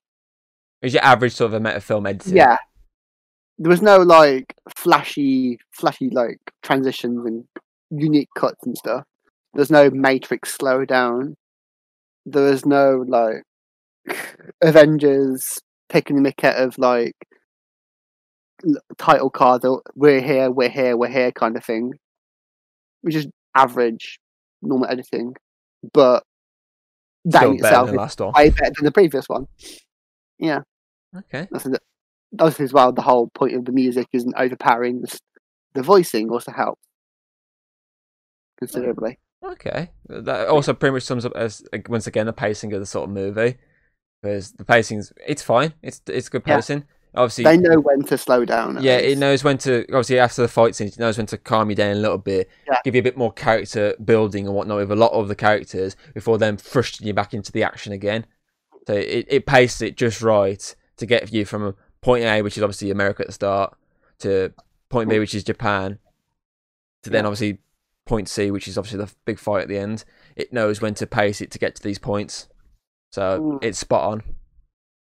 [SPEAKER 1] It was your average sort of a meta film editing.
[SPEAKER 2] Yeah. There was no like flashy, flashy like transitions and unique cuts and stuff. There's no Matrix slowdown. There was no like Avengers taking the mick out of like title cards. or We're here, we're here, we're here kind of thing, which is average normal editing, but that
[SPEAKER 1] Still
[SPEAKER 2] in
[SPEAKER 1] better
[SPEAKER 2] itself
[SPEAKER 1] than
[SPEAKER 2] is
[SPEAKER 1] the last one.
[SPEAKER 2] way better than the previous one. Yeah.
[SPEAKER 1] Okay.
[SPEAKER 2] That's the, obviously as well. The whole point of the music isn't overpowering. The, the voicing also helps. considerably.
[SPEAKER 1] Okay, that also pretty much sums up as once again the pacing of the sort of movie. Because the pacing's it's fine, it's it's good
[SPEAKER 2] Yeah.
[SPEAKER 1] pacing. Obviously,
[SPEAKER 2] They know when to slow down.
[SPEAKER 1] yeah, it knows when to obviously after the fight scenes, it knows when to calm you down a little bit,
[SPEAKER 2] Yeah.
[SPEAKER 1] give you a bit more character building and whatnot with a lot of the characters before then thrusting you back into the action again. So it it paces it just right to get you from point A, which is obviously America at the start, to point B, which is Japan, to then obviously point C, which is obviously the big fight at the end. It knows when to pace it to get to these points, so
[SPEAKER 2] Mm.
[SPEAKER 1] it's spot on.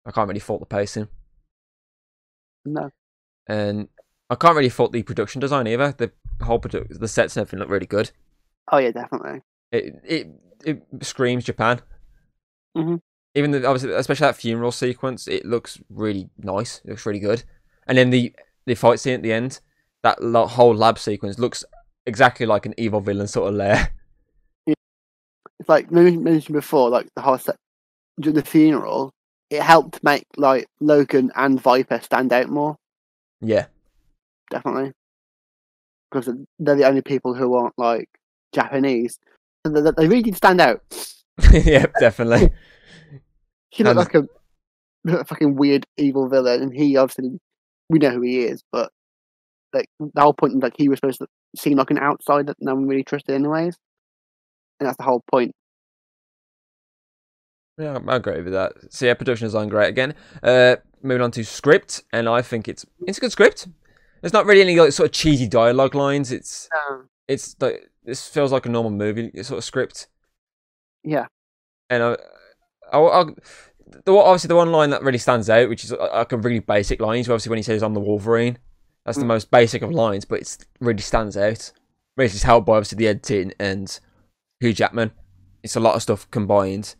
[SPEAKER 1] I can't really fault the pacing
[SPEAKER 2] No.
[SPEAKER 1] and I can't really fault the production design either. The whole produ- the sets and everything look really good.
[SPEAKER 2] Oh yeah, definitely.
[SPEAKER 1] It it it screams Japan.
[SPEAKER 2] Mhm.
[SPEAKER 1] Even the obviously, especially that funeral sequence, it looks really nice. It looks really good. And then the the fight scene at the end, that whole lab sequence looks exactly like an evil villain sort of lair.
[SPEAKER 2] It's like we mentioned before, like the whole set during the funeral. It helped make like Logan and Viper stand out more,
[SPEAKER 1] yeah,
[SPEAKER 2] definitely, because they're the only people who aren't like Japanese, and they, they really did stand out.
[SPEAKER 1] yeah, definitely.
[SPEAKER 2] He looked
[SPEAKER 1] And-
[SPEAKER 2] like a, a fucking weird evil villain, and he obviously we know who he is, but like the whole point, like he was supposed to seem like an outsider that no one really trusted, anyways, and that's the whole point.
[SPEAKER 1] Yeah, I agree with that. So yeah, production design great again. Uh, moving on to script, and I think it's it's a good script. There's not really any like sort of cheesy dialogue lines. It's it's like this feels like a normal movie sort of script.
[SPEAKER 2] yeah,
[SPEAKER 1] And I, I, I the obviously the one line that really stands out, which is uh, like a really basic line, is obviously when he says "I'm the Wolverine." That's the
[SPEAKER 2] Mm.
[SPEAKER 1] most basic of lines, but it really stands out. Which is helped by obviously the editing and Hugh Jackman. It's a lot of stuff combined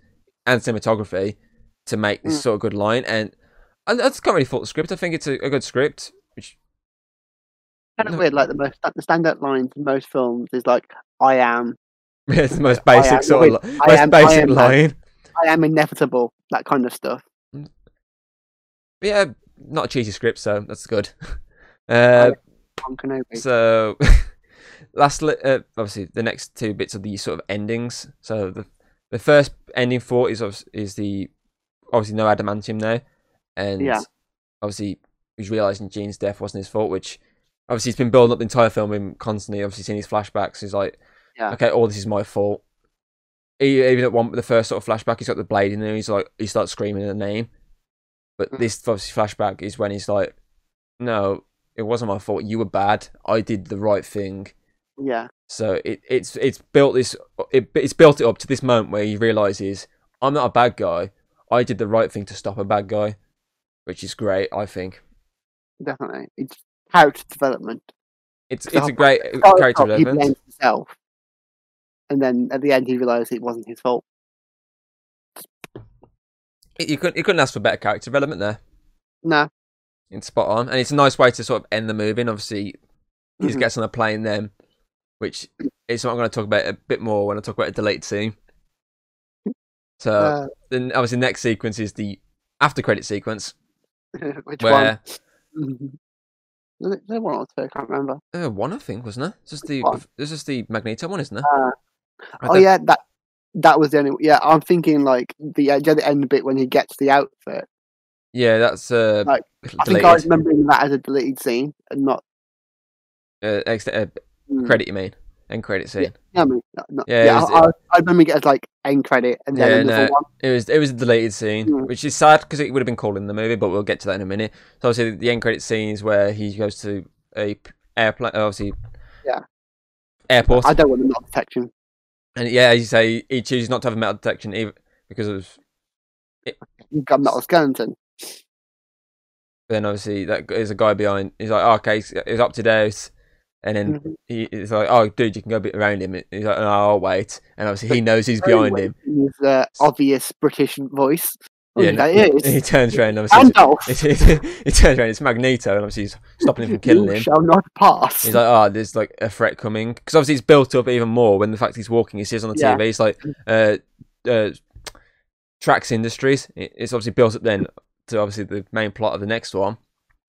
[SPEAKER 1] and cinematography to make this
[SPEAKER 2] Mm.
[SPEAKER 1] sort of good line. And I, I just can't really fault the script. I think it's a, a good script. Which
[SPEAKER 2] kind of weird. Like the most the standout lines in most films is like, "I am, Yeah,
[SPEAKER 1] it's the most basic
[SPEAKER 2] am-
[SPEAKER 1] sort of
[SPEAKER 2] I
[SPEAKER 1] most
[SPEAKER 2] am-
[SPEAKER 1] basic
[SPEAKER 2] line. that. I am inevitable," that kind of stuff.
[SPEAKER 1] But yeah, not a cheesy script, so that's good. Uh. So, lastly, uh, obviously, the next two bits are the sort of endings. So the the first ending for is is the obviously no adamantium now, and
[SPEAKER 2] Yeah.
[SPEAKER 1] obviously he's realizing Jean's death wasn't his fault, which obviously he's been building up the entire film, him constantly obviously seeing his flashbacks. He's like,
[SPEAKER 2] Yeah.
[SPEAKER 1] okay, all this is my fault. Even at one the first sort of flashback, he's got the blade in there. He's like, he starts screaming the name, but
[SPEAKER 2] Mm.
[SPEAKER 1] this obviously flashback is when he's like, no, it wasn't my fault. You were bad. I did the right thing.
[SPEAKER 2] Yeah,
[SPEAKER 1] So it, it's it's built this it, it's built it up to this moment where he realizes I'm not a bad guy. I did the right thing to stop a bad guy, which is great. I think
[SPEAKER 2] definitely. It's character development.
[SPEAKER 1] it's it's a great
[SPEAKER 2] the
[SPEAKER 1] character
[SPEAKER 2] He
[SPEAKER 1] development.
[SPEAKER 2] blames himself, and then at the end he realized it wasn't his fault.
[SPEAKER 1] You couldn't you couldn't ask for better character development there.
[SPEAKER 2] No,
[SPEAKER 1] It's spot on, and it's a nice way to sort of end the movie. And obviously, he just
[SPEAKER 2] Mhm.
[SPEAKER 1] gets on a plane then, which is what I'm going to talk about a bit more when I talk about a deleted scene. So
[SPEAKER 2] uh,
[SPEAKER 1] then, obviously, next sequence is the after credit sequence
[SPEAKER 2] which
[SPEAKER 1] where
[SPEAKER 2] one? Was it one or two? I can't remember.
[SPEAKER 1] uh, one I think wasn't it? It's just the
[SPEAKER 2] One.
[SPEAKER 1] this is the Magneto one, isn't it?
[SPEAKER 2] Uh,
[SPEAKER 1] I
[SPEAKER 2] oh
[SPEAKER 1] don't-
[SPEAKER 2] yeah, that that was the only. Yeah, I'm thinking like the uh, the end bit when he gets the outfit.
[SPEAKER 1] yeah, that's uh,
[SPEAKER 2] Like, I think I was remembering that as a deleted scene and not
[SPEAKER 1] uh, ex- uh,
[SPEAKER 2] mm,
[SPEAKER 1] credit, you mean? End credit scene.
[SPEAKER 2] Yeah, I mean, not, not,
[SPEAKER 1] Yeah,
[SPEAKER 2] yeah.
[SPEAKER 1] was-
[SPEAKER 2] I, I, I remember it as like end credit and then
[SPEAKER 1] Yeah,
[SPEAKER 2] another
[SPEAKER 1] no.
[SPEAKER 2] one.
[SPEAKER 1] It was it was a deleted scene,
[SPEAKER 2] Mm.
[SPEAKER 1] which is sad because it would have been cool in the movie, but we'll get to that in a minute. So obviously the end credit scene is where he goes to a airplane, obviously.
[SPEAKER 2] Yeah.
[SPEAKER 1] Airport,
[SPEAKER 2] I don't want the not detection.
[SPEAKER 1] And yeah, as you say, he chooses not to have a metal detection even because of.
[SPEAKER 2] You've got metal skeleton.
[SPEAKER 1] Then obviously that there's a guy behind. He's like, oh, okay, he's, he's up to date, and then
[SPEAKER 2] Mhm.
[SPEAKER 1] he, he's like, oh, dude, you can go a bit around him. He's like, no, I'll wait, and obviously he knows he's behind him.
[SPEAKER 2] His uh, obvious British voice. Oh,
[SPEAKER 1] Yeah,
[SPEAKER 2] that
[SPEAKER 1] no,
[SPEAKER 2] is.
[SPEAKER 1] he turns around. Obviously,
[SPEAKER 2] Gandalf.
[SPEAKER 1] he, turns around. It's Magneto, and obviously he's stopping him from killing him.
[SPEAKER 2] shall not pass.
[SPEAKER 1] He's like, oh, there's like a threat coming because obviously it's built up even more when the fact he's walking. He sees on the
[SPEAKER 2] Yeah.
[SPEAKER 1] TV. He's like, uh, uh, Trask Industries. It's obviously built up then to obviously the main plot of the next one.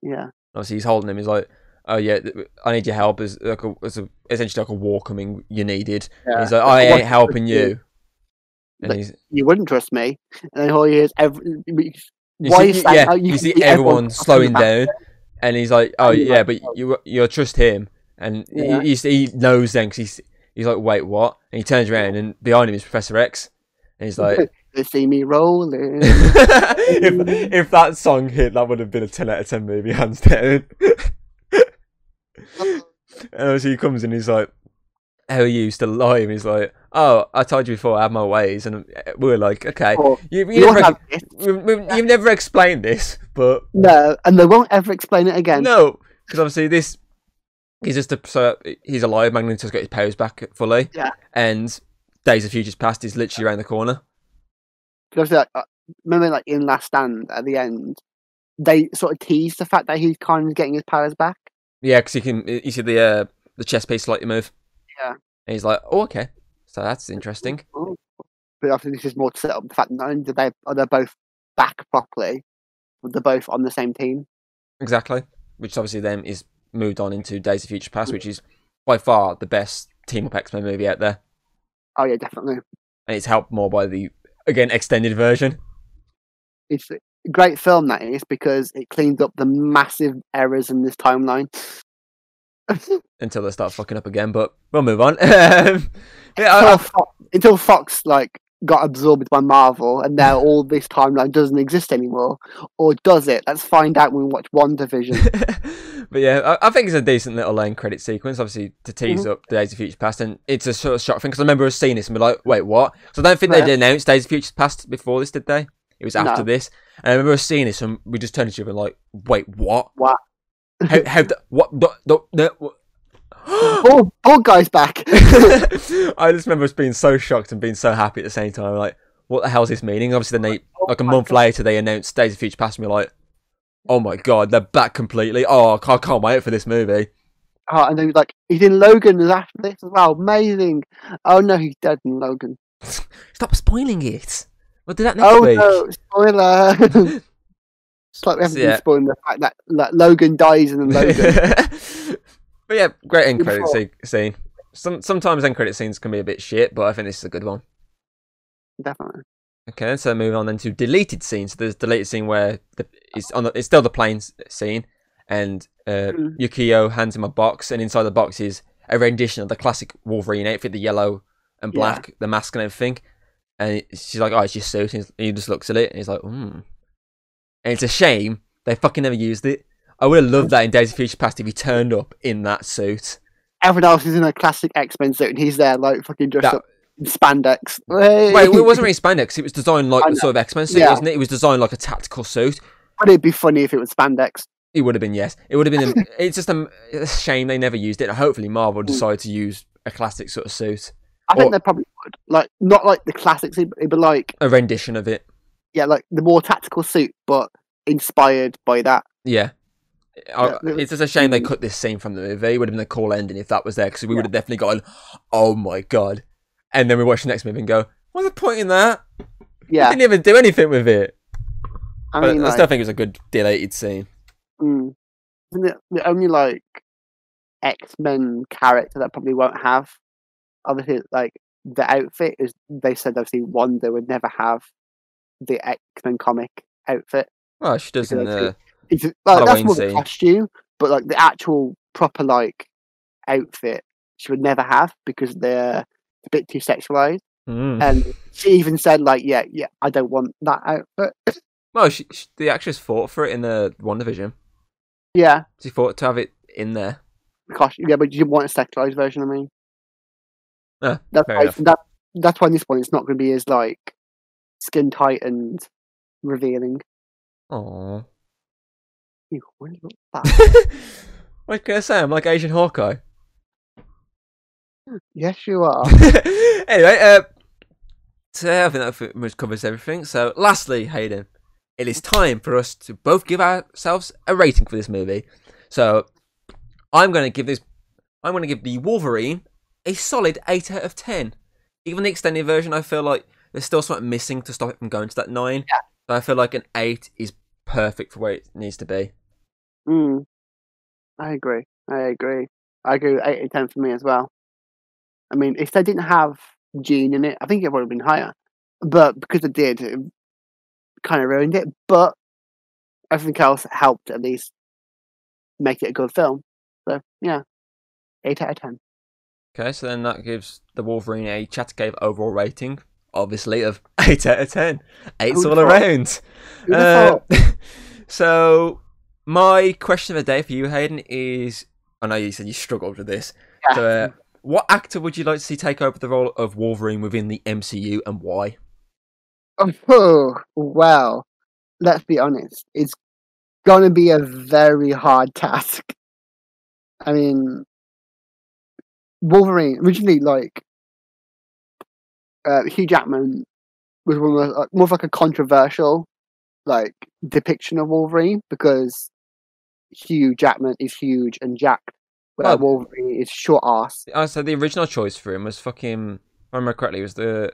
[SPEAKER 2] yeah.
[SPEAKER 1] Obviously he's holding him. He's like, "Oh yeah, I need your help." There's like a, there's a essentially like a war coming. You needed.
[SPEAKER 2] Yeah.
[SPEAKER 1] he's like, "I ain't helping you." He's
[SPEAKER 2] You wouldn't trust me. And then all he is every.
[SPEAKER 1] you
[SPEAKER 2] Why
[SPEAKER 1] see,
[SPEAKER 2] is that-
[SPEAKER 1] yeah, you,
[SPEAKER 2] you
[SPEAKER 1] see everyone
[SPEAKER 2] everyone
[SPEAKER 1] slowing down, and he's like, "Oh yeah,
[SPEAKER 2] like,
[SPEAKER 1] but you you trust him," and
[SPEAKER 2] Yeah.
[SPEAKER 1] he, he, knows then because he's he's like, "Wait, what?" And he turns around, and behind him is Professor X, and he's like,
[SPEAKER 2] They see me rolling.
[SPEAKER 1] if, if that song hit, that would have been a 10 out of 10 movie, hands down. and obviously he comes and he's like, How are you still alive? And he's like, Oh, I told you before I have my ways. And we were like, Okay, you,
[SPEAKER 2] you
[SPEAKER 1] never,
[SPEAKER 2] have this.
[SPEAKER 1] we- we- you've never explained this, but
[SPEAKER 2] No, and they won't ever explain it again.
[SPEAKER 1] no, because obviously this. He's just a, so he's alive. Magneto's got his powers back fully.
[SPEAKER 2] Yeah.
[SPEAKER 1] And Days of Futures Past is literally around the corner.
[SPEAKER 2] Because like, uh, remember, like in Last Stand at the end, they sort of teased the fact that he's kind of getting his powers back.
[SPEAKER 1] Yeah, because you can you see the uh, the chest piece slightly move.
[SPEAKER 2] Yeah.
[SPEAKER 1] And he's like, oh, okay. So that's interesting.
[SPEAKER 2] But obviously, this is more to set up the fact that not only do they are they both back properly, but they're both on the same team.
[SPEAKER 1] Exactly. Which obviously then is moved on into Days of Future Past, mm. which is by far the best team up X Men movie out there,
[SPEAKER 2] Oh yeah, definitely.
[SPEAKER 1] and it's helped more by the again extended version.
[SPEAKER 2] It's a great film that is because it cleans up the massive errors in this timeline.
[SPEAKER 1] Until they start fucking up again, but we'll move on. Yeah, I-
[SPEAKER 2] until,
[SPEAKER 1] I-
[SPEAKER 2] Fox, until Fox like got absorbed by Marvel, and now all this timeline doesn't exist anymore, or does it? Let's find out when we watch WandaVision.
[SPEAKER 1] but yeah, I, I think it's a decent little end credit sequence, obviously to tease
[SPEAKER 2] Mm-hmm.
[SPEAKER 1] up Days of Future Past, and it's a sort of shock thing because I remember us seeing this and be like, wait, what? So I don't think
[SPEAKER 2] Yeah.
[SPEAKER 1] they announced Days of Future Past before this, did they? It was after
[SPEAKER 2] No.
[SPEAKER 1] this, and I remember us seeing this and we just turned to each other and like, wait, what?
[SPEAKER 2] What?
[SPEAKER 1] How? how the, what? The, the, the, what?
[SPEAKER 2] oh, bald guy's back.
[SPEAKER 1] I just remember us being so shocked and being so happy at the same time. Like, what the hell's this meaning? Obviously, then they oh like a month later they announced Days of Future Past, and we're like, oh my god, they're back completely. Oh, I can't, wait for this movie.
[SPEAKER 2] Oh, and then like he's in Logan after this as well. Amazing. Oh no, he's dead in Logan.
[SPEAKER 1] Stop spoiling it. We'll do that next
[SPEAKER 2] oh
[SPEAKER 1] week.
[SPEAKER 2] no, spoiler. It's like we haven't
[SPEAKER 1] Yeah.
[SPEAKER 2] been spoiling the fact that, that Logan dies in Logan.
[SPEAKER 1] but yeah, great end credit se- scene. Some sometimes end credit scenes can be a bit shit, but I think this is a good one.
[SPEAKER 2] Definitely.
[SPEAKER 1] Okay, so moving on then to deleted scenes. So there's a deleted scene where the, it's on the, it's still the plane scene, and uh,
[SPEAKER 2] Mm.
[SPEAKER 1] Yukio hands him a box, and inside the box is a rendition of the classic Wolverine outfit, the yellow and
[SPEAKER 2] Yeah.
[SPEAKER 1] black, the mask and everything. And she's like, "Oh, it's just suit." And he just looks at it, and he's like, "Hmm." And it's a shame they fucking never used it. I would have loved that in Days of Future Past if he turned up in that suit.
[SPEAKER 2] Everyone else is in a classic X Men suit, and he's there like fucking dressed
[SPEAKER 1] That-
[SPEAKER 2] up in spandex.
[SPEAKER 1] Wait, it wasn't really spandex. It was designed like the sort of X Men suit,
[SPEAKER 2] Yeah.
[SPEAKER 1] wasn't it? It was designed like a tactical suit.
[SPEAKER 2] But it'd be funny if it was spandex.
[SPEAKER 1] It would have been yes. It would have been. A, it's just a, a shame they never used it. Hopefully, Marvel mm. decided to use a classic sort of suit,
[SPEAKER 2] I
[SPEAKER 1] Or-
[SPEAKER 2] think they probably would. Like not like the classic suit, but like
[SPEAKER 1] a rendition of it.
[SPEAKER 2] Yeah, like the more tactical suit, but inspired by that.
[SPEAKER 1] Yeah. I-
[SPEAKER 2] Yeah,
[SPEAKER 1] it's just a shame they
[SPEAKER 2] mm.
[SPEAKER 1] cut this scene from the movie. It would have been a cool ending if that was there, because we would have definitely gone, "Oh my god!" And then we watch the next movie and go, "What's the point in that?
[SPEAKER 2] Yeah,
[SPEAKER 1] Didn't even do anything with it."
[SPEAKER 2] I
[SPEAKER 1] but
[SPEAKER 2] mean,
[SPEAKER 1] I
[SPEAKER 2] like,
[SPEAKER 1] still think it was a good deleted scene.
[SPEAKER 2] mm, isn't it the only like X Men character that probably won't have? Obviously, like the outfit is. They said obviously Wanda would never have the X Men comic outfit.
[SPEAKER 1] Oh, she does in the
[SPEAKER 2] It's like that's
[SPEAKER 1] Halloween
[SPEAKER 2] more the costume, but like the actual proper like outfit, she would never have because they're a bit too sexualized.
[SPEAKER 1] Mm.
[SPEAKER 2] And she even said like, yeah, yeah, I don't want that outfit.
[SPEAKER 1] Well, she, she, the actress fought for it in the WandaVision.
[SPEAKER 2] yeah,
[SPEAKER 1] She fought to have it in there.
[SPEAKER 2] the costume. Yeah, but you want a sexualized version. I mean,
[SPEAKER 1] Ah,
[SPEAKER 2] that's why that that's why this one it's not going to be as like skin tight and revealing.
[SPEAKER 1] Aww.
[SPEAKER 2] You really look
[SPEAKER 1] what can I say? I'm like Asian Hawkeye.
[SPEAKER 2] yes, you are.
[SPEAKER 1] anyway, uh, so I think that pretty much covers everything. So, lastly, Hayden, it is time for us to both give ourselves a rating for this movie. So, I'm going to give this, I'm going to give the Wolverine a solid eight out of ten. Even the extended version, I feel like there's still something missing to stop it from going to that nine.
[SPEAKER 2] Yeah.
[SPEAKER 1] So I feel like an eight is perfect for where it needs to be.
[SPEAKER 2] Mm, I agree. I agree. I agree. with Eight out of ten for me as well. I mean, if they didn't have Jean in it, I think it would have been higher. But because it did, it kind of ruined it. But everything else helped at least make it a good film. So yeah, eight out of ten.
[SPEAKER 1] Okay, so then that gives the Wolverine a Chattercave overall rating, obviously, of 8 out of 10. Eight's all around. Uh, so, my question of the day for you, Hayden, is I know you said you struggled with this.
[SPEAKER 2] Yeah.
[SPEAKER 1] So, uh, what actor would you like to see take over the role of Wolverine within the MCU and why?
[SPEAKER 2] Oh, well, let's be honest. It's gonna be a very hard task. I mean, Wolverine originally, like uh, Hugh Jackman, was one of the, like, more of like a controversial, like depiction of Wolverine because Hugh Jackman is huge and jacked, where
[SPEAKER 1] Oh.
[SPEAKER 2] Wolverine is short ass.
[SPEAKER 1] I said the original choice for him was fucking, if I remember correctly, was the.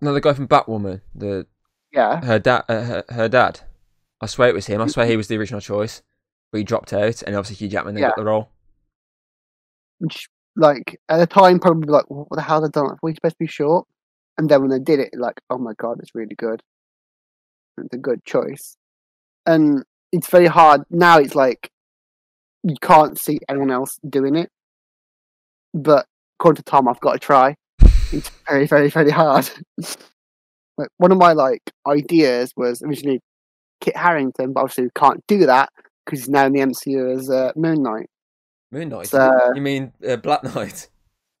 [SPEAKER 1] No, the guy from Batwoman, the
[SPEAKER 2] Yeah,
[SPEAKER 1] her dad, uh, her, her dad. I swear it was him. I swear he was the original choice, but he dropped out, and obviously Hugh Jackman then got the role.
[SPEAKER 2] which like at the time probably like what the hell they done? Like, we're supposed to be short. And then when they did it like oh my god it's really good. It's a good choice. And it's very hard now it's like you can't see anyone else doing it. But according to tom i've got to try. It's very very very hard. Like one of my like ideas was originally Kit Harington but obviously we can't do that because he's now in the mcu as uh, moon knight
[SPEAKER 1] Moon Knight.
[SPEAKER 2] So-
[SPEAKER 1] you mean uh, Black Knight?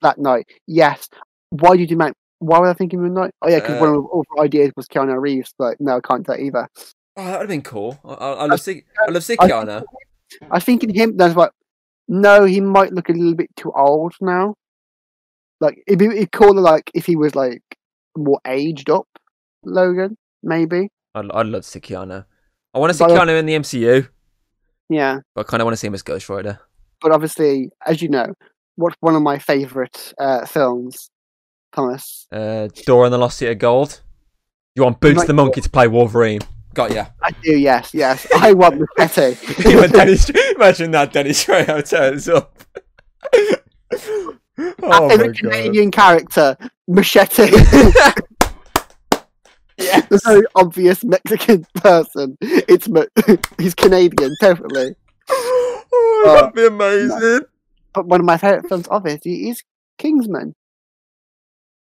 [SPEAKER 2] that night. Yes. Why did you make? Why was I thinking Moon Knight? Oh yeah, because one
[SPEAKER 1] Uh,
[SPEAKER 2] of the other ideas was Keanu Reeves, but no, I can't do that either.
[SPEAKER 1] Oh, that would have been cool. I, I, I love see, I love see Keanu.
[SPEAKER 2] I was thinking him. That's like, no, he might look a little bit too old now. Like it'd be it'd cooler like if he was like more aged up, Logan maybe.
[SPEAKER 1] I'd, I'd love to see Keanu. I want to see
[SPEAKER 2] But, uh,
[SPEAKER 1] Keanu in the MCU,
[SPEAKER 2] Yeah,
[SPEAKER 1] but I kind of want to see him as Ghost Rider.
[SPEAKER 2] But obviously, as you know, what's one of my favorite uh, films, Thomas?
[SPEAKER 1] Uh, Dora and the Lost City of Gold. You want Boots the Monkey to play Wolverine? Got ya.
[SPEAKER 2] I do. Yes, yes. I want the Machete.
[SPEAKER 1] You want Dennis, imagine that Dennis Trejo turns up. oh
[SPEAKER 2] My
[SPEAKER 1] my
[SPEAKER 2] favorite
[SPEAKER 1] god.
[SPEAKER 2] Canadian character, Machete.
[SPEAKER 1] Yeah.
[SPEAKER 2] the very obvious Mexican person. It's Ma- he's Canadian, definitely.
[SPEAKER 1] Oh,
[SPEAKER 2] Uh,
[SPEAKER 1] that'd be amazing.
[SPEAKER 2] But one of my favorite films of it is Kingsman.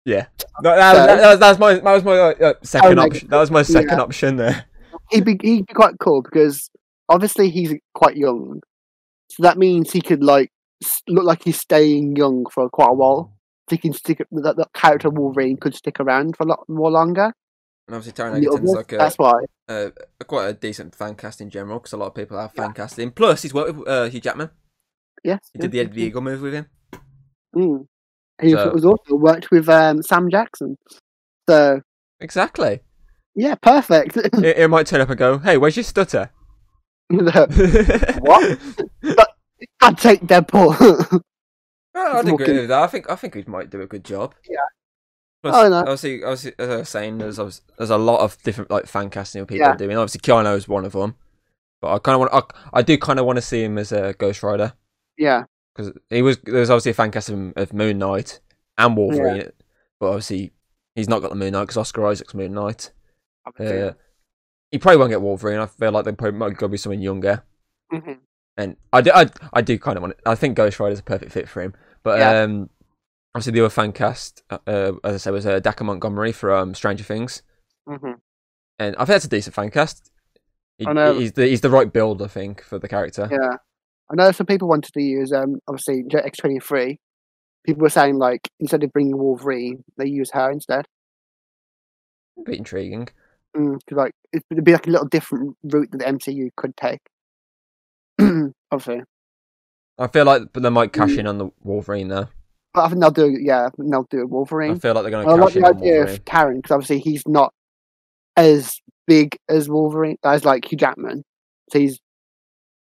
[SPEAKER 1] Yeah. No, that,
[SPEAKER 2] So-
[SPEAKER 1] that, that was, that was my that was my uh, second
[SPEAKER 2] my
[SPEAKER 1] option. That was my second
[SPEAKER 2] Yeah.
[SPEAKER 1] option there.
[SPEAKER 2] He'd be he'd be quite cool because obviously he's quite young, so that means he could like look like he's staying young for quite a while. So he can stick that, that character Wolverine could stick around for a lot more longer.
[SPEAKER 1] And obviously, Taron Egerton's like a,
[SPEAKER 2] That's why.
[SPEAKER 1] a, a quite a decent fan cast in general because a lot of people have fan casting. Plus, he's worked with uh, Hugh Jackman.
[SPEAKER 2] Yes.
[SPEAKER 1] He did the Eddie the Eagle movie with him.
[SPEAKER 2] Mm. He
[SPEAKER 1] So-
[SPEAKER 2] was also worked with um, Sam Jackson. So
[SPEAKER 1] Exactly.
[SPEAKER 2] yeah, perfect.
[SPEAKER 1] it, it might turn up and go, "Hey, where's your stutter?"
[SPEAKER 2] What? I'd take Deadpool.
[SPEAKER 1] Oh, I'd agree with that. I think I think he might do a good job.
[SPEAKER 2] Yeah.
[SPEAKER 1] Plus,
[SPEAKER 2] Oh, no.
[SPEAKER 1] obviously, obviously, as I was saying, there's there's a lot of different like fan casting people
[SPEAKER 2] Yeah.
[SPEAKER 1] are doing. Obviously, Keanu is one of them, but I kind of want I, I do kind of want to see him as a Ghost Rider
[SPEAKER 2] yeah,
[SPEAKER 1] because he was there was obviously a fan cast of, of Moon Knight and Wolverine, but obviously he's not got the Moon Knight because Oscar Isaac's Moon Knight. Uh, he probably won't get Wolverine. I feel like they probably might go be someone younger.
[SPEAKER 2] Mm-hmm.
[SPEAKER 1] And I do, I, I do kind of want. it. I think Ghost Rider is a perfect fit for him. But
[SPEAKER 2] Yeah.
[SPEAKER 1] um, obviously the other fan cast, uh, uh, as I said, was uh, Dacre Montgomery from Stranger Things,
[SPEAKER 2] Mhm.
[SPEAKER 1] and I think that's a decent fan cast. He,
[SPEAKER 2] I know.
[SPEAKER 1] He's the he's the right build, I think, for the character.
[SPEAKER 2] Yeah, I know some people wanted to use um obviously X twenty three. People were saying like instead of bringing Wolverine, they use her instead.
[SPEAKER 1] A bit intriguing.
[SPEAKER 2] Mm, 'cause, like it would be like a little different route that the MCU could take. obviously,
[SPEAKER 1] I feel like, but they might cash
[SPEAKER 2] Mm.
[SPEAKER 1] in on the Wolverine though.
[SPEAKER 2] But I think they'll do yeah, I they'll do a
[SPEAKER 1] I
[SPEAKER 2] Wolverine.
[SPEAKER 1] I feel like they're going
[SPEAKER 2] I
[SPEAKER 1] to
[SPEAKER 2] like
[SPEAKER 1] cash
[SPEAKER 2] the idea
[SPEAKER 1] Wolverine.
[SPEAKER 2] of Taron because obviously he's not as big as Wolverine as like Hugh Jackman, so he's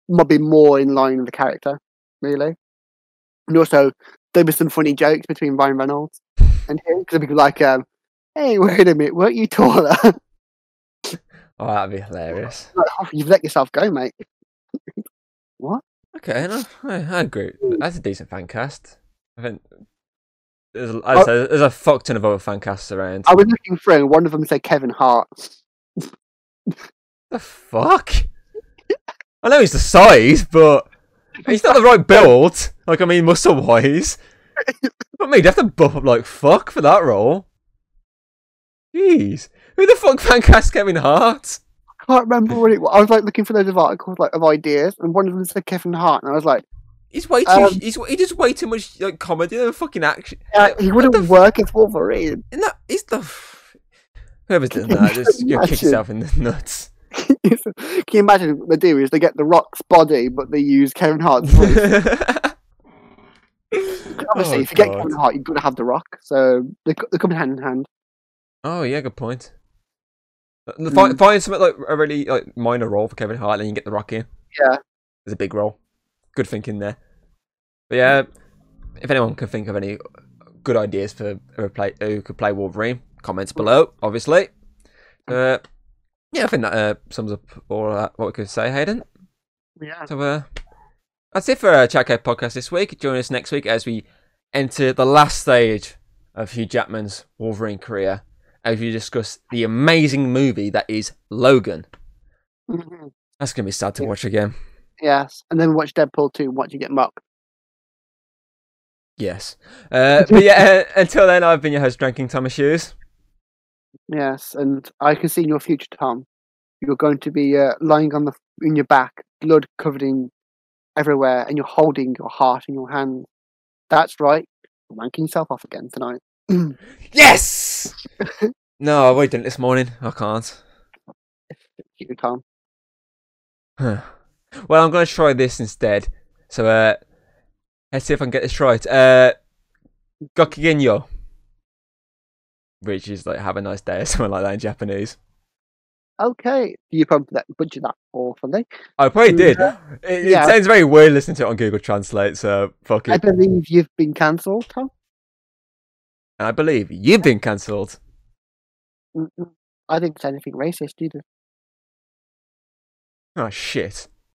[SPEAKER 2] might be more in line with the character, really. And also, there were some funny jokes between Ryan Reynolds and him because people like, um, "Hey, wait a minute, weren't you taller?"
[SPEAKER 1] Oh, that'd be hilarious.
[SPEAKER 2] like, oh, you've let yourself go, mate.
[SPEAKER 1] what? Okay, no, I, I agree. That's a decent fan cast. I think there's, I oh. said, there's a fuck ton of other fan casts around.
[SPEAKER 2] I was looking through, and one of them said Kevin Hart.
[SPEAKER 1] The fuck? I know he's the size, but he's not the right build. Like, I mean, muscle wise. But me, you'd have to buff up like fuck for that role. Jeez. Who the fuck fan cast Kevin Hart?
[SPEAKER 2] I can't remember what it was. I was like looking for loads of articles like of ideas, and one of them said Kevin Hart, and I was like,
[SPEAKER 1] He's way too.
[SPEAKER 2] Um,
[SPEAKER 1] he's he does way too much like comedy than fucking action.
[SPEAKER 2] yeah, he wouldn't
[SPEAKER 1] the
[SPEAKER 2] work as Wolverine.
[SPEAKER 1] Isn't that? He's the. Whoever's doing that, just you kick yourself in the nuts.
[SPEAKER 2] Can you imagine what they do is they get the Rock's body, but they use Kevin Hart's voice. Obviously,
[SPEAKER 1] Oh,
[SPEAKER 2] if you get Kevin Hart, you've got to have the Rock. So they they come hand in hand.
[SPEAKER 1] Oh yeah, good point. Uh, Find, find something like a really like minor role for Kevin Hart, and then you get the Rock in.
[SPEAKER 2] Yeah.
[SPEAKER 1] There's a big role. Good thinking there. But yeah, if anyone can think of any good ideas for play, who could play Wolverine, comments below, obviously. Uh, yeah, I think that uh, sums up all that, what we could say, Hayden.
[SPEAKER 2] Yeah.
[SPEAKER 1] So uh, that's it for our Chat Cave podcast this week. Join us next week as we enter the last stage of Hugh Jackman's Wolverine career as we discuss the amazing movie that is Logan.
[SPEAKER 2] Mhm.
[SPEAKER 1] That's gonna be sad to
[SPEAKER 2] Yeah.
[SPEAKER 1] watch again.
[SPEAKER 2] Yes, and then watch Deadpool 2 and watch you get mocked.
[SPEAKER 1] Yes. Uh, but yeah, uh, until then, I've been your host, Drinking Thomas Hughes.
[SPEAKER 2] Yes, and I can see in your future, Tom, you're going to be uh, lying on the in your back, blood covered in everywhere, and you're holding your heart in your hand. That's right, you're wanking yourself off again tonight.
[SPEAKER 1] Yes! no, I already done it this morning. I can't.
[SPEAKER 2] You, Tom.
[SPEAKER 1] Huh. Well, I'm going to try this instead. So, uh, let's see if I can get this right. Uh, Gokigenyo. Which is like, have a nice day or something like that in Japanese.
[SPEAKER 2] Okay, you probably that butchered that awfully.
[SPEAKER 1] I probably did.
[SPEAKER 2] Yeah.
[SPEAKER 1] It, it
[SPEAKER 2] Yeah.
[SPEAKER 1] sounds very weird listening to it on Google Translate, so fuck it.
[SPEAKER 2] I believe you've been cancelled, Tom.
[SPEAKER 1] I believe you've been cancelled.
[SPEAKER 2] I didn't say anything racist either.
[SPEAKER 1] Oh, shit.